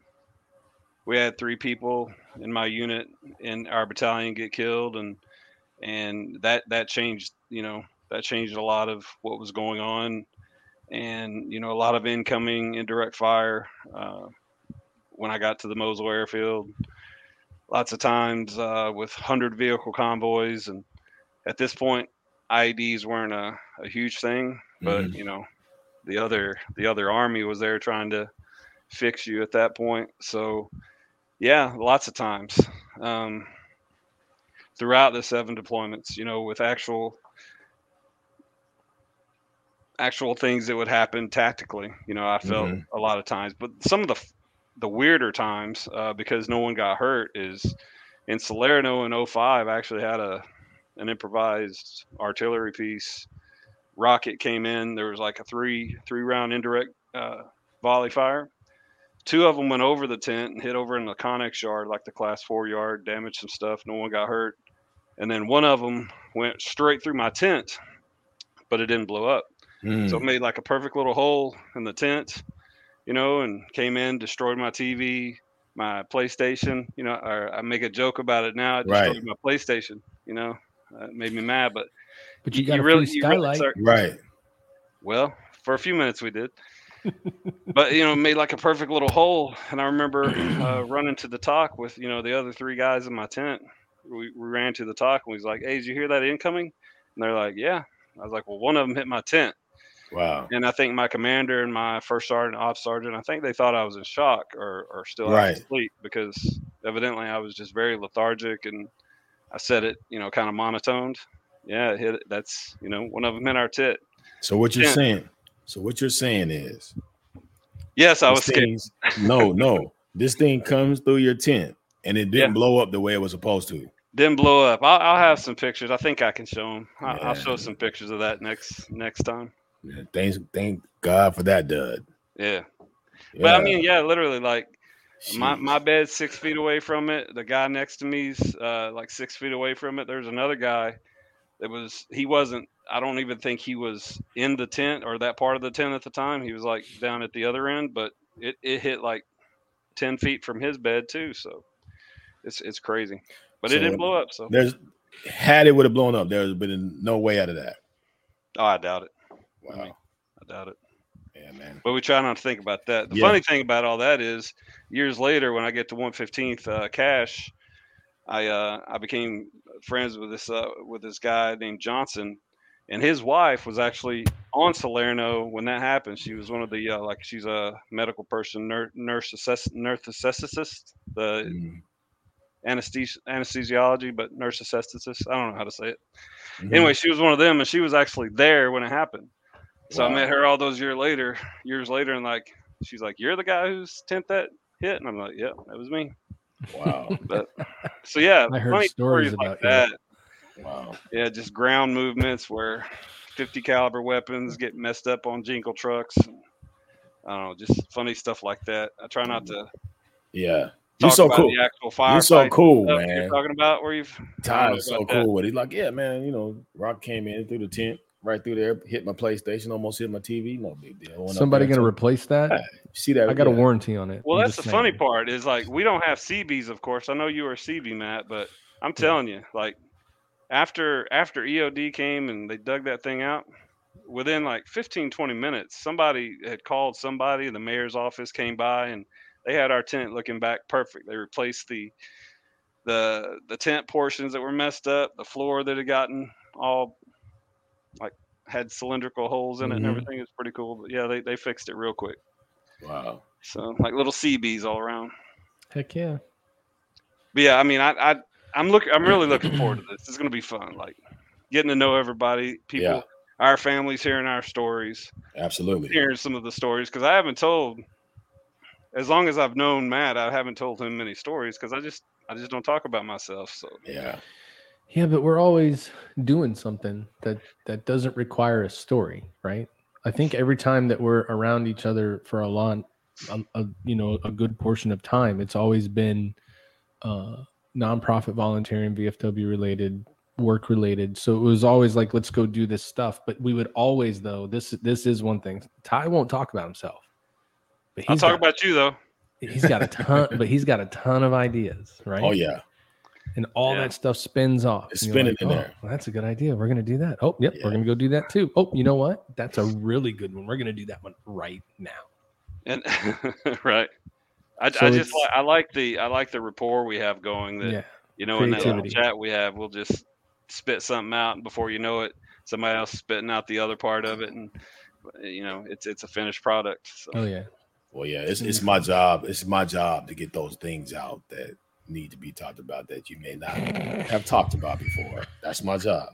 we had three people in my unit in our battalion get killed, and and that that changed. You know, that changed a lot of what was going on, and you know, a lot of incoming indirect fire. Uh, when I got to the Mosul airfield. Lots of times uh, with hundred vehicle convoys, and at this point, IEDs weren't a, a huge thing. But mm-hmm. you know, the other the other army was there trying to fix you at that point. So yeah, lots of times um, throughout the seven deployments, you know, with actual actual things that would happen tactically. You know, I felt mm-hmm. a lot of times, but some of the the weirder times uh, because no one got hurt is in Salerno in 05 I actually had a an improvised artillery piece. Rocket came in there was like a three three round indirect uh, volley fire. Two of them went over the tent and hit over in the connex yard like the class four yard damaged some stuff no one got hurt. And then one of them went straight through my tent but it didn't blow up. Mm. so it made like a perfect little hole in the tent you know, and came in, destroyed my TV, my PlayStation. You know, or I make a joke about it now. It destroyed right. my PlayStation. You know, uh, it made me mad, but but you got you a really, skylight, really right? Well, for a few minutes we did, but you know, made like a perfect little hole. And I remember uh, running to the TOC with you know the other three guys in my tent. We, we ran to the TOC and we was like, "Hey, did you hear that incoming?" And they're like, "Yeah." I was like, "Well, one of them hit my tent." Wow. And I think my commander and my first sergeant, ops sergeant, I think they thought I was in shock or, or still right. asleep because evidently I was just very lethargic and I said it, you know, kind of monotoned. Yeah, hit it. That's, you know, one of them in our tit. So what you're saying, so what you're saying is, yes, I was scared. no, no, this thing comes through your tent and it didn't yeah. blow up the way it was supposed to. Didn't blow up. I'll, I'll have some pictures. I think I can show them. I'll, yeah. I'll show some pictures of that next next time. Yeah, thanks, thank God for that, Dud. Yeah. yeah. But I mean, yeah, literally, like Jeez. my my bed's six feet away from it. The guy next to me's uh, like six feet away from it. There's another guy that was he wasn't. I don't even think he was in the tent or that part of the tent at the time. He was like down at the other end, but it, it hit like ten feet from his bed too. So it's it's crazy, but so it didn't blow up. So there's had it would have blown up, there's been no way out of that. Oh, I doubt it. Wow. I, mean, I doubt it. Yeah, man. But we try not to think about that. The yeah. funny thing about all that is, years later, when I get to 115th uh, CSH, I uh, I became friends with this uh, with this guy named Johnson, and his wife was actually on Salerno when that happened. She was one of the uh, like she's a medical person, nurse nurse, assess, nurse anesthetist, the Mm. anesthesi- anesthesiology, but nurse anesthetist. I don't know how to say it. Mhm. Anyway, she was one of them, and she was actually there when it happened. So I met her all those years later, years later, and like she's like, "You're the guy whose tent that hit," and I'm like, "Yep, that was me." Wow. But so yeah, I heard funny stories like about that. Wow. Yeah, just ground movements where 50 caliber weapons get messed up on jingle trucks. And, I don't know, just funny stuff like that. I try not to Yeah. talk You're so cool. the actual fire. You're so cool, man. You're talking about where you've I don't Ty's so about that. cool with it. Like, yeah, man, you know, Rock came in through the tent, right through there, hit my PlayStation, almost hit my TV. No big deal. Went Somebody gonna to- replace that? see that? I got a warranty on it. Well, I'm that's the just funny part is like we don't have Seabees, of course. I know you were a Seabee, Matt, but I'm telling you, like after after EOD came and they dug that thing out, within like 15, 20 minutes, somebody had called somebody. The mayor's office came by and they had our tent looking back perfect. They replaced the the the tent portions that were messed up, the floor that had gotten all like had cylindrical holes in it Mhm. and everything. It's pretty cool. But yeah, they, they fixed it real quick. Wow. So like little Seabees all around. Heck yeah. But yeah, I mean, I, I I'm look I'm really looking forward to this. It's gonna be fun. Like getting to know everybody, people, Yeah. our families, hearing our stories, Absolutely. hearing some of the stories because I haven't told. As long as I've known Matt, I haven't told him many stories because I just I just don't talk about myself. So Yeah. Yeah, but we're always doing something that that doesn't require a story, right? I think every time that we're around each other for a long, a, a, you know, a good portion of time, it's always been uh, nonprofit, volunteering, VFW related, work related. So it was always like, let's go do this stuff. But we would always, though, this this is one thing. Ty won't talk about himself, but I'll he's talk got, about you though. he's got a ton, but he's got a ton of ideas, right? Oh yeah. And all Yeah. that stuff spins off. It's and you're spinning in "Oh, there." well, that's a good idea. We're gonna do that. Oh, yep, Yeah. we're gonna go do that too. Oh, you know what? That's a really good one. We're gonna do that one right now. And right, I, So I just like I like the I like the rapport we have going. That yeah, you know in that chat we have, we'll just spit something out, and before you know it, somebody else is spitting out the other part of it, and you know it's it's a finished product. So. oh yeah. Well, yeah, it's it's my job. It's my job to get those things out that need to be talked about that you may not have talked about before. That's my job.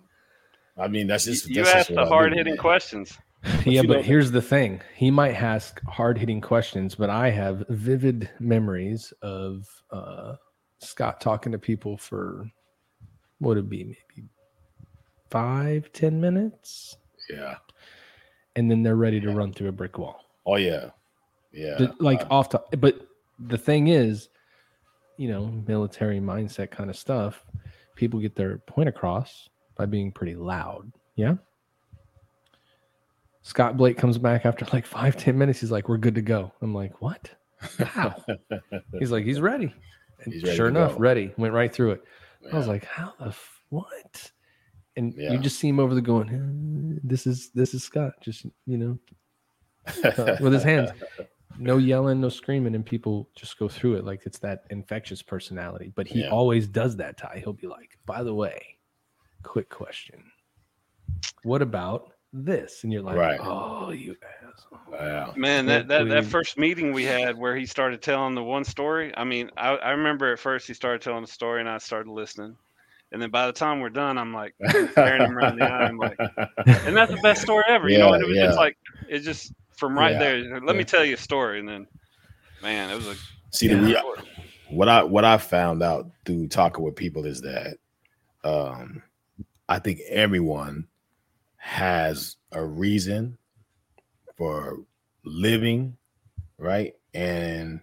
I mean, that's just you that's just asked what I the hard hitting man. questions. yeah, but know- here's the thing. He might ask hard hitting questions, but I have vivid memories of uh, Scott talking to people for what would it be, maybe five, ten minutes, Yeah. and then they're ready to Yeah. run through a brick wall. Oh yeah. Yeah. The- like Uh, off to but the thing is you know military mindset kind of stuff people get their point across by being pretty loud. Yeah. Scott blake comes back after like five ten minutes. He's like we're good to go. I'm like what? How? He's like he's ready. And He's ready sure enough go. ready. Went right through it. I was like how the f- what? And Yeah. you just see him over the going "Uh, this is this is scott just you know uh, with his hands. No yelling, no screaming, and people just go through it like it's that infectious personality. But he Yeah. always does that, Ty. He'll be like, by the way, quick question. What about this? And you're like, Right. oh, you asshole. yeah. Man, that, that, that first meeting we had where he started telling the one story. I mean, I, I remember at first he started telling the story and I started listening. And then by the time we're done, I'm like staring him around the eye. I'm like, and that's the best story ever. You know, Yeah, and it was yeah. just like, it just from right Yeah, there. Let yeah. me tell you a story. And then, man, it was a See the what I what I found out through talking with people is that um I think everyone has a reason for living, right? And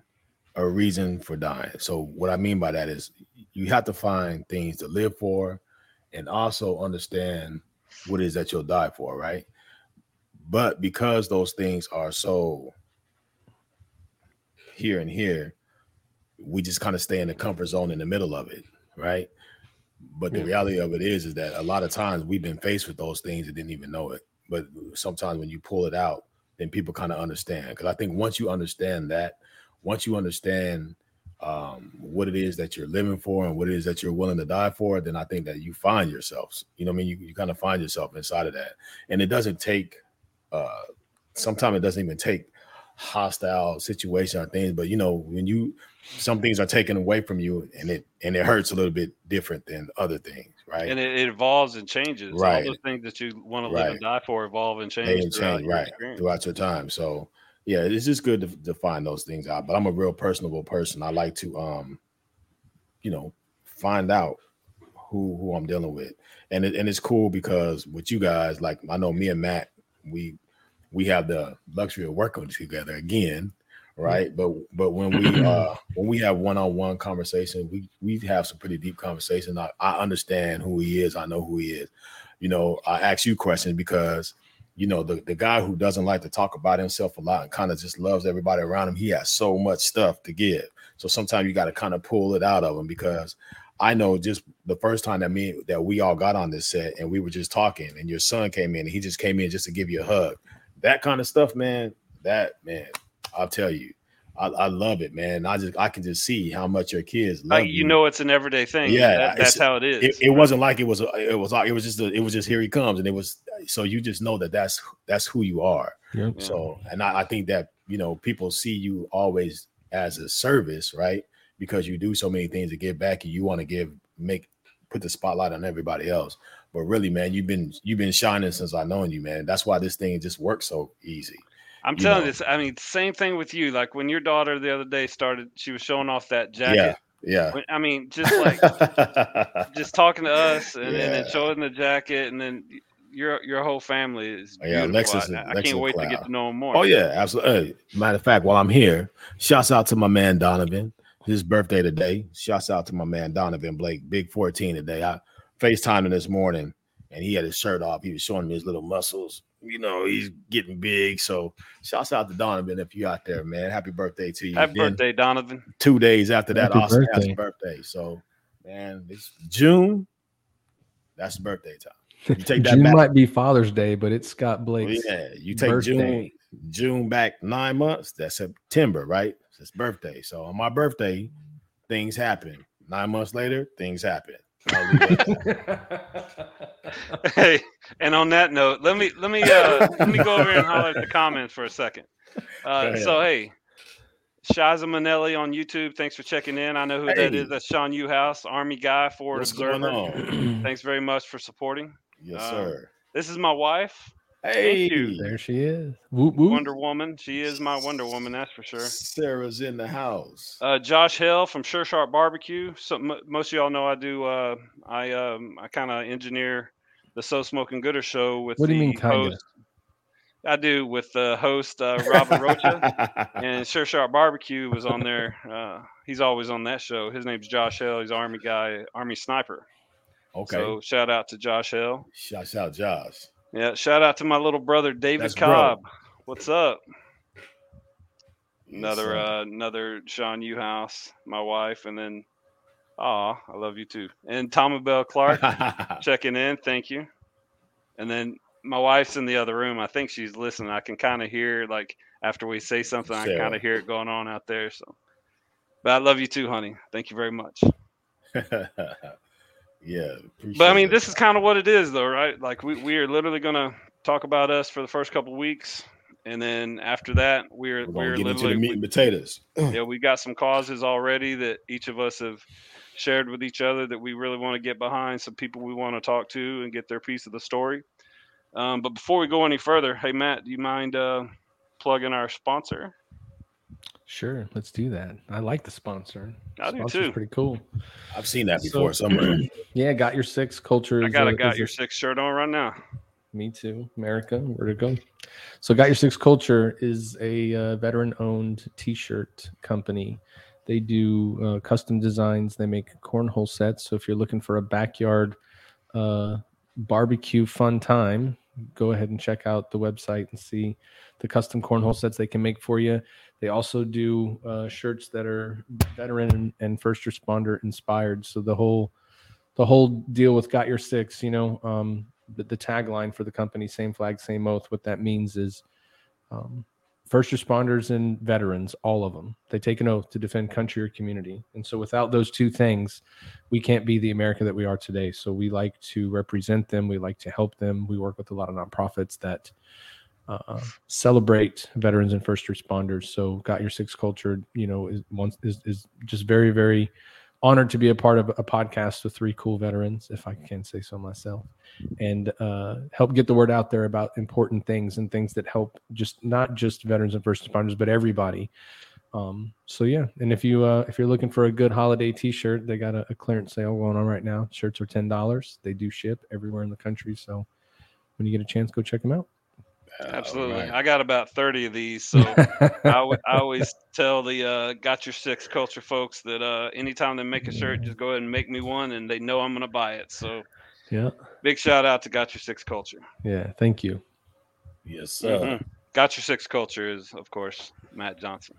a reason for dying. So what I mean by that is you have to find things to live for and also understand what it is that you'll die for, right? But because those things are so here and here, we just kind of stay in the comfort zone in the middle of it, right? But the Yeah. reality of it is, is that a lot of times we've been faced with those things and didn't even know it. But sometimes when you pull it out, then people kind of understand. Because I think once you understand that, once you understand um, what it is that you're living for and what it is that you're willing to die for, then I think that you find yourselves. You know, I mean, you, you kind of find yourself inside of that, and it doesn't take. Uh, sometimes it doesn't even take hostile situation or things, but you know, when you some things are taken away from you, and it and it hurts a little bit different than other things, right? And it, it evolves and changes. Right. All those things that you want to live Right. and die for evolve and change. can throughout change right experience. throughout your time. So yeah, it's just good to, to find those things out. But I'm a real personable person. I like to um, you know, find out who who I'm dealing with. And it, and it's cool because with you guys, like I know me and Matt, we we have the luxury of working together again, right? But but when we uh when we have one-on-one conversation, we we have some pretty deep conversation. I, I understand who he is, I know who he is. You know, I ask you questions because you know the, the guy who doesn't like to talk about himself a lot and kind of just loves everybody around him he has so much stuff to give so sometimes you got to kind of pull it out of him because i know just the first time that me that we all got on this set and we were just talking and your son came in and he just came in just to give you a hug that kind of stuff man that man i'll tell you i, I love it man i just i can just see how much your kids love Like, you know, it's an everyday thing. Yeah, That- that's how it is. it, it wasn't like it was a, it was like it was just a, it was just here he comes and it was so you just know that that's that's who you are Yep. So and I, I think that you know people see you always as a service right because you do so many things to give back and you want to give make put the spotlight on everybody else but really man you've been you've been shining since I've known you man that's why this thing just works so easy I'm you telling know. you, this. I mean, same thing with you. Like when your daughter the other day started, she was showing off that jacket. yeah yeah I mean, just like just talking to us and, and then showing the jacket, and then your your whole family is oh, Yeah, beautiful. Lexus I, I Lexus can't wait to get to know him more. Oh yeah, absolutely. Matter of fact, while I'm here, shouts out to my man Donovan. His birthday today. Shouts out to my man Donovan Blake, big 14 today. I FaceTimed him this morning and he had his shirt off. He was showing me his little muscles. You know, he's getting big. So shouts out to Donovan if you out there, man. Happy birthday to you. Happy Then birthday, Donovan. Two days after that, Happy Austin has birthday. a birthday. So man, it's June. That's birthday time. You take that June back. might be Father's Day, but it's Scott Well, yeah, you take birthday. June June back nine months. That's September, right? It's his birthday. So on my birthday, things happen. Nine months later, things happen. I'll leave it at that. hey, and on that note, let me let me uh let me go over here and holler at the comments for a second. Uh, so hey, Shiza Manelli on YouTube, thanks for checking in. I know who that Hey. is. That's Sean Uhouse, Army guy, Forward What's going Observer. on? Thanks very much for supporting. Yes, Um, sir. This is my wife, Hey, you. there she is. Whoop, whoop. Wonder Woman. She is my Wonder Woman, that's for sure. Sarah's in the house. Uh, Josh Hill from Sure Sharp Barbecue. So m- most of y'all know I do. Uh, I um, I kind of engineer the So Smoking Gooder show with What do the you mean, kinda? host. I do with the host uh, Robert Rocha and Sure Sharp Barbecue was on there. Uh, he's always on that show. His name's Josh Hill. He's Army guy, Army sniper. okay. So shout out to Josh Hill. Shout out Josh. Yeah, shout out to my little brother David That's. Cobb. What's up? Another uh, another Sean Uhouse, my wife, and then ah, I love you too. And Tommy Bell Clark checking in, thank you. And then my wife's in the other room. I think she's listening. I can kind of hear like after we say something, I kind of hear it going on out there. So, but I love you too, honey. Thank you very much. yeah. But I mean, this is kind of what it is, though, right? Like we we are literally gonna talk about us for the first couple of weeks, and then after that, we're. We're we're literally the meat and potatoes. yeah, we got some causes already that each of us have shared with each other that we really want to get behind. Some people we want to talk to and get their piece of the story. Um, but before we go any further, hey Matt, do you mind uh, plugging our sponsor? Sure, let's do that. I like the sponsor. I do Sponsor's too. Pretty cool. I've seen that So- before somewhere. Yeah, got your six culture. I got a- a got your a- six shirt on right now. Me too. America, where to go? So, Got Your Six Culture is a uh, veteran-owned T-shirt company. They do uh, custom designs. They make cornhole sets. So, if you're looking for a backyard uh, barbecue fun time, go ahead and check out the website and see the custom cornhole sets they can make for you. They also do uh, shirts that are veteran and, and first responder inspired. So the whole the whole deal with Got Your Six, you know, um, the, the tagline for the company, same flag, same oath. What that means is, um, first responders and veterans, all of them, they take an oath to defend country or community. And so without those two things, we can't be the America that we are today. So we like to represent them. We like to help them. We work with a lot of nonprofits that uh, celebrate veterans and first responders. So got your six culture, you know, is once is, is just very, very honored to be a part of a podcast with three cool veterans, if I can say so myself, and uh, help get the word out there about important things and things that help just not just veterans and first responders, but everybody. Um, so yeah, and if you uh, if you're looking for a good holiday T-shirt, they got a, a clearance sale going on right now. Shirts are ten dollars. They do ship everywhere in the country. So when you get a chance, go check them out. Absolutely. Right. I got about 30 of these. So I, always tell the uh, Got Your Six culture folks that uh, anytime they make a shirt, just go ahead and make me one and they know I'm going to buy it. So yeah, big shout out to Got Your Six culture. Yeah. Thank you. Yes, sir. Mm-hmm. Got Your Six culture is, of course, Matt Johnson.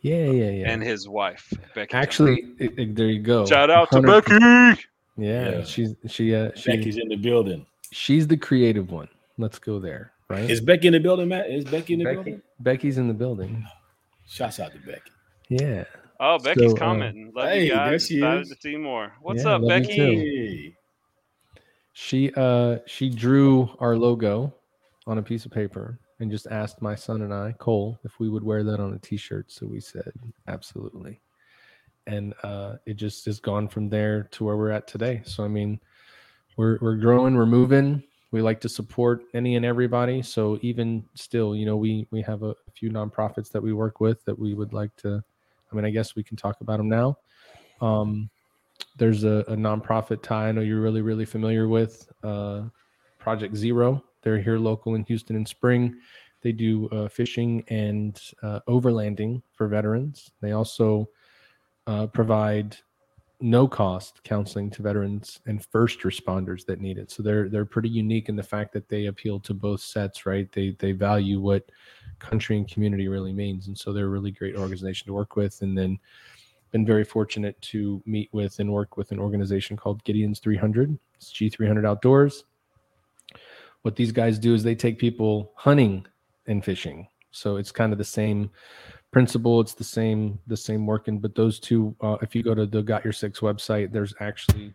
Yeah, yeah, yeah. And his wife, Becky. Actually, it, it, there you go. Shout out to Becky. Yeah, yeah, she's she uh she, Becky's in the building. She's the creative one. Let's go there right? Is Becky in the building, Matt? Is Becky in the Becky, building? Becky's in the building. Shouts out to Becky. Yeah. Oh, Becky's so, uh, commenting. Love hey, you guys. There she Excited is. to see more. What's yeah, up, Becky? She uh she drew our logo on a piece of paper and just asked my son and I, Cole, if we would wear that on a t-shirt. So we said absolutely. And uh it just has gone from there to where we're at today. So I mean, we're we're growing, we're moving we like to support any and everybody. So even still you know we we have a, few nonprofits that we work with that we would like to i mean i guess we can talk about them now. Um, there's a, a nonprofit Ty i know you're really really familiar with uh, project zero. They're here local in houston in spring. They do uh, fishing and uh, overlanding for veterans. They also uh, provide no cost counseling to veterans and first responders that need it. So they're they're pretty unique in the fact that they appeal to both sets, right? They they value what country and community really means, and so they're a really great organization to work with. And then been very fortunate to meet with and work with an organization called Gideon's 300. It's G300 Outdoors. What these guys do is they take people hunting and fishing. So it's kind of the same principle it's the same the same working but those two uh, if you go to the got your six website there's actually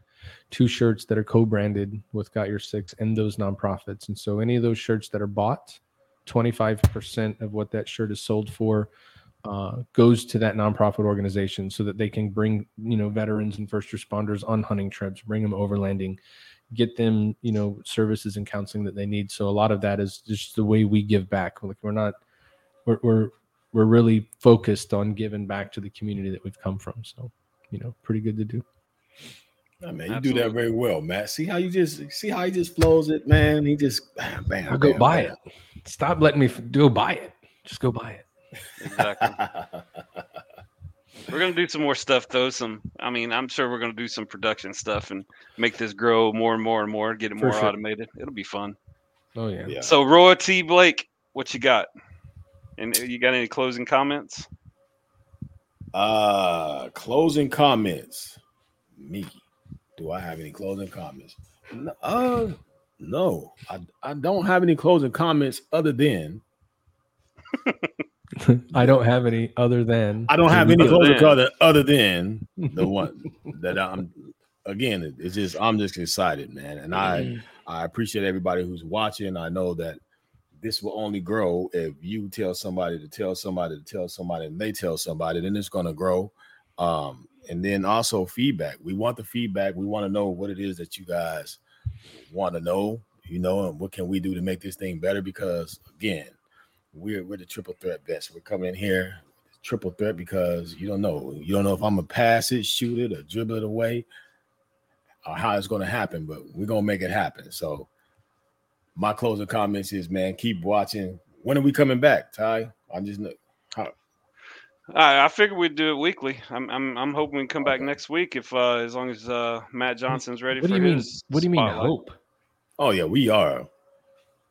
two shirts that are co-branded with got your six and those nonprofits. And so any of those shirts that are bought 25% of what that shirt is sold for uh, goes to that nonprofit organization so that they can bring you know veterans and first responders on hunting trips bring them overlanding get them you know services and counseling that they need. So a lot of that is just the way we give back. Like we're not we're, we're we're really focused on giving back to the community that we've come from. So, you know, pretty good to do. I mean, you Absolutely. do that very well, Matt. See how you just see how he just flows it, man. He just bam, bam I'll go buy bam. it. Stop letting me go buy it. Just go buy it. Exactly. we're gonna do some more stuff though. Some, I mean, I'm sure we're gonna do some production stuff and make this grow more and more and more, get it more sure. automated. It'll be fun. Oh yeah. yeah. So Roy T. Blake, what you got? And you got any closing comments? Uh closing comments. Me. Do I have any closing comments? Uh no. I, I don't have any closing comments other than I don't have any other than I don't have any closing comment other than the one that I'm again it's just I'm just excited, man. And I I appreciate everybody who's watching. I know that this will only grow if you tell somebody to tell somebody to tell somebody and they tell somebody, then it's going to grow. Um, and then also feedback. We want the feedback. We want to know what it is that you guys want to know, you know, and what can we do to make this thing better? Because again, we're we're the triple threat best. We're coming in here triple threat because you don't know. You don't know if I'm gonna pass it, shoot it, or dribble it away, or how it's gonna happen, but we're gonna make it happen. So my closing comments is, man, keep watching. When are we coming back, Ty? I'm just how. I, I figured we'd do it weekly. I'm I'm, I'm hoping we can come okay. back next week if uh, as long as uh, Matt Johnson's ready. What do you mean? What do you mean hope? Oh yeah, we are.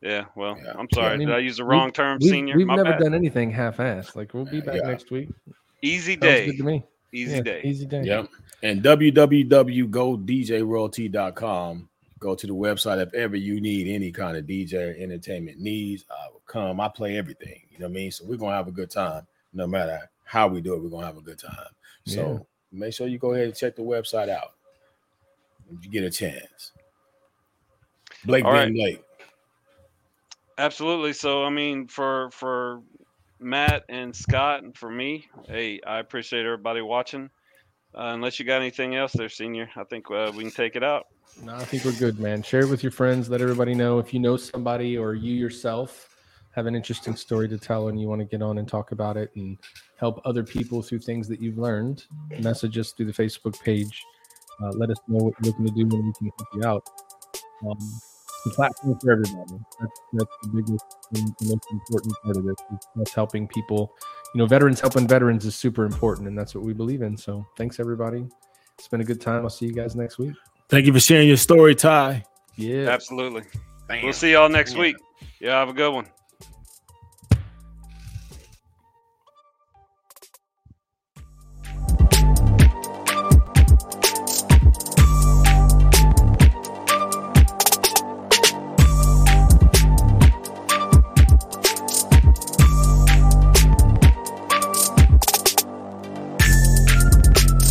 Yeah, well, yeah. I'm sorry. I mean, Did I use the wrong we, term, we, senior? We've My never bad. done anything half-assed. Like we'll be back yeah. next week. Easy day. good to me. Easy yeah, day. Easy day. Yep. And www.godjroyalty.com Go to the website if ever you need any kind of DJ entertainment needs. I will come. I play everything. You know what I mean? So we're gonna have a good time no matter how we do it. We're gonna have a good time. So make sure you go ahead and check the website out if you get a chance. Blake All Van right. Blake. Absolutely. So I mean, for for Matt and Scott, and for me, hey, I appreciate everybody watching. Uh, unless you got anything else there, senior, I think uh, we can take it out. No, I think we're good, man. Share it with your friends. Let everybody know if you know somebody or you yourself have an interesting story to tell and you want to get on and talk about it and help other people through things that you've learned. Message us through the Facebook page. Uh, let us know what you're looking to do and we can help you out. Um, the platform for everybody. That's, that's the biggest and the most important part of this. is That's helping people. You know, veterans helping veterans is super important, and that's what we believe in. So, thanks everybody. It's been a good time. I'll see you guys next week. Thank you for sharing your story, Ty. Yeah. Absolutely. We'll see y'all next week. Yeah, have a good one.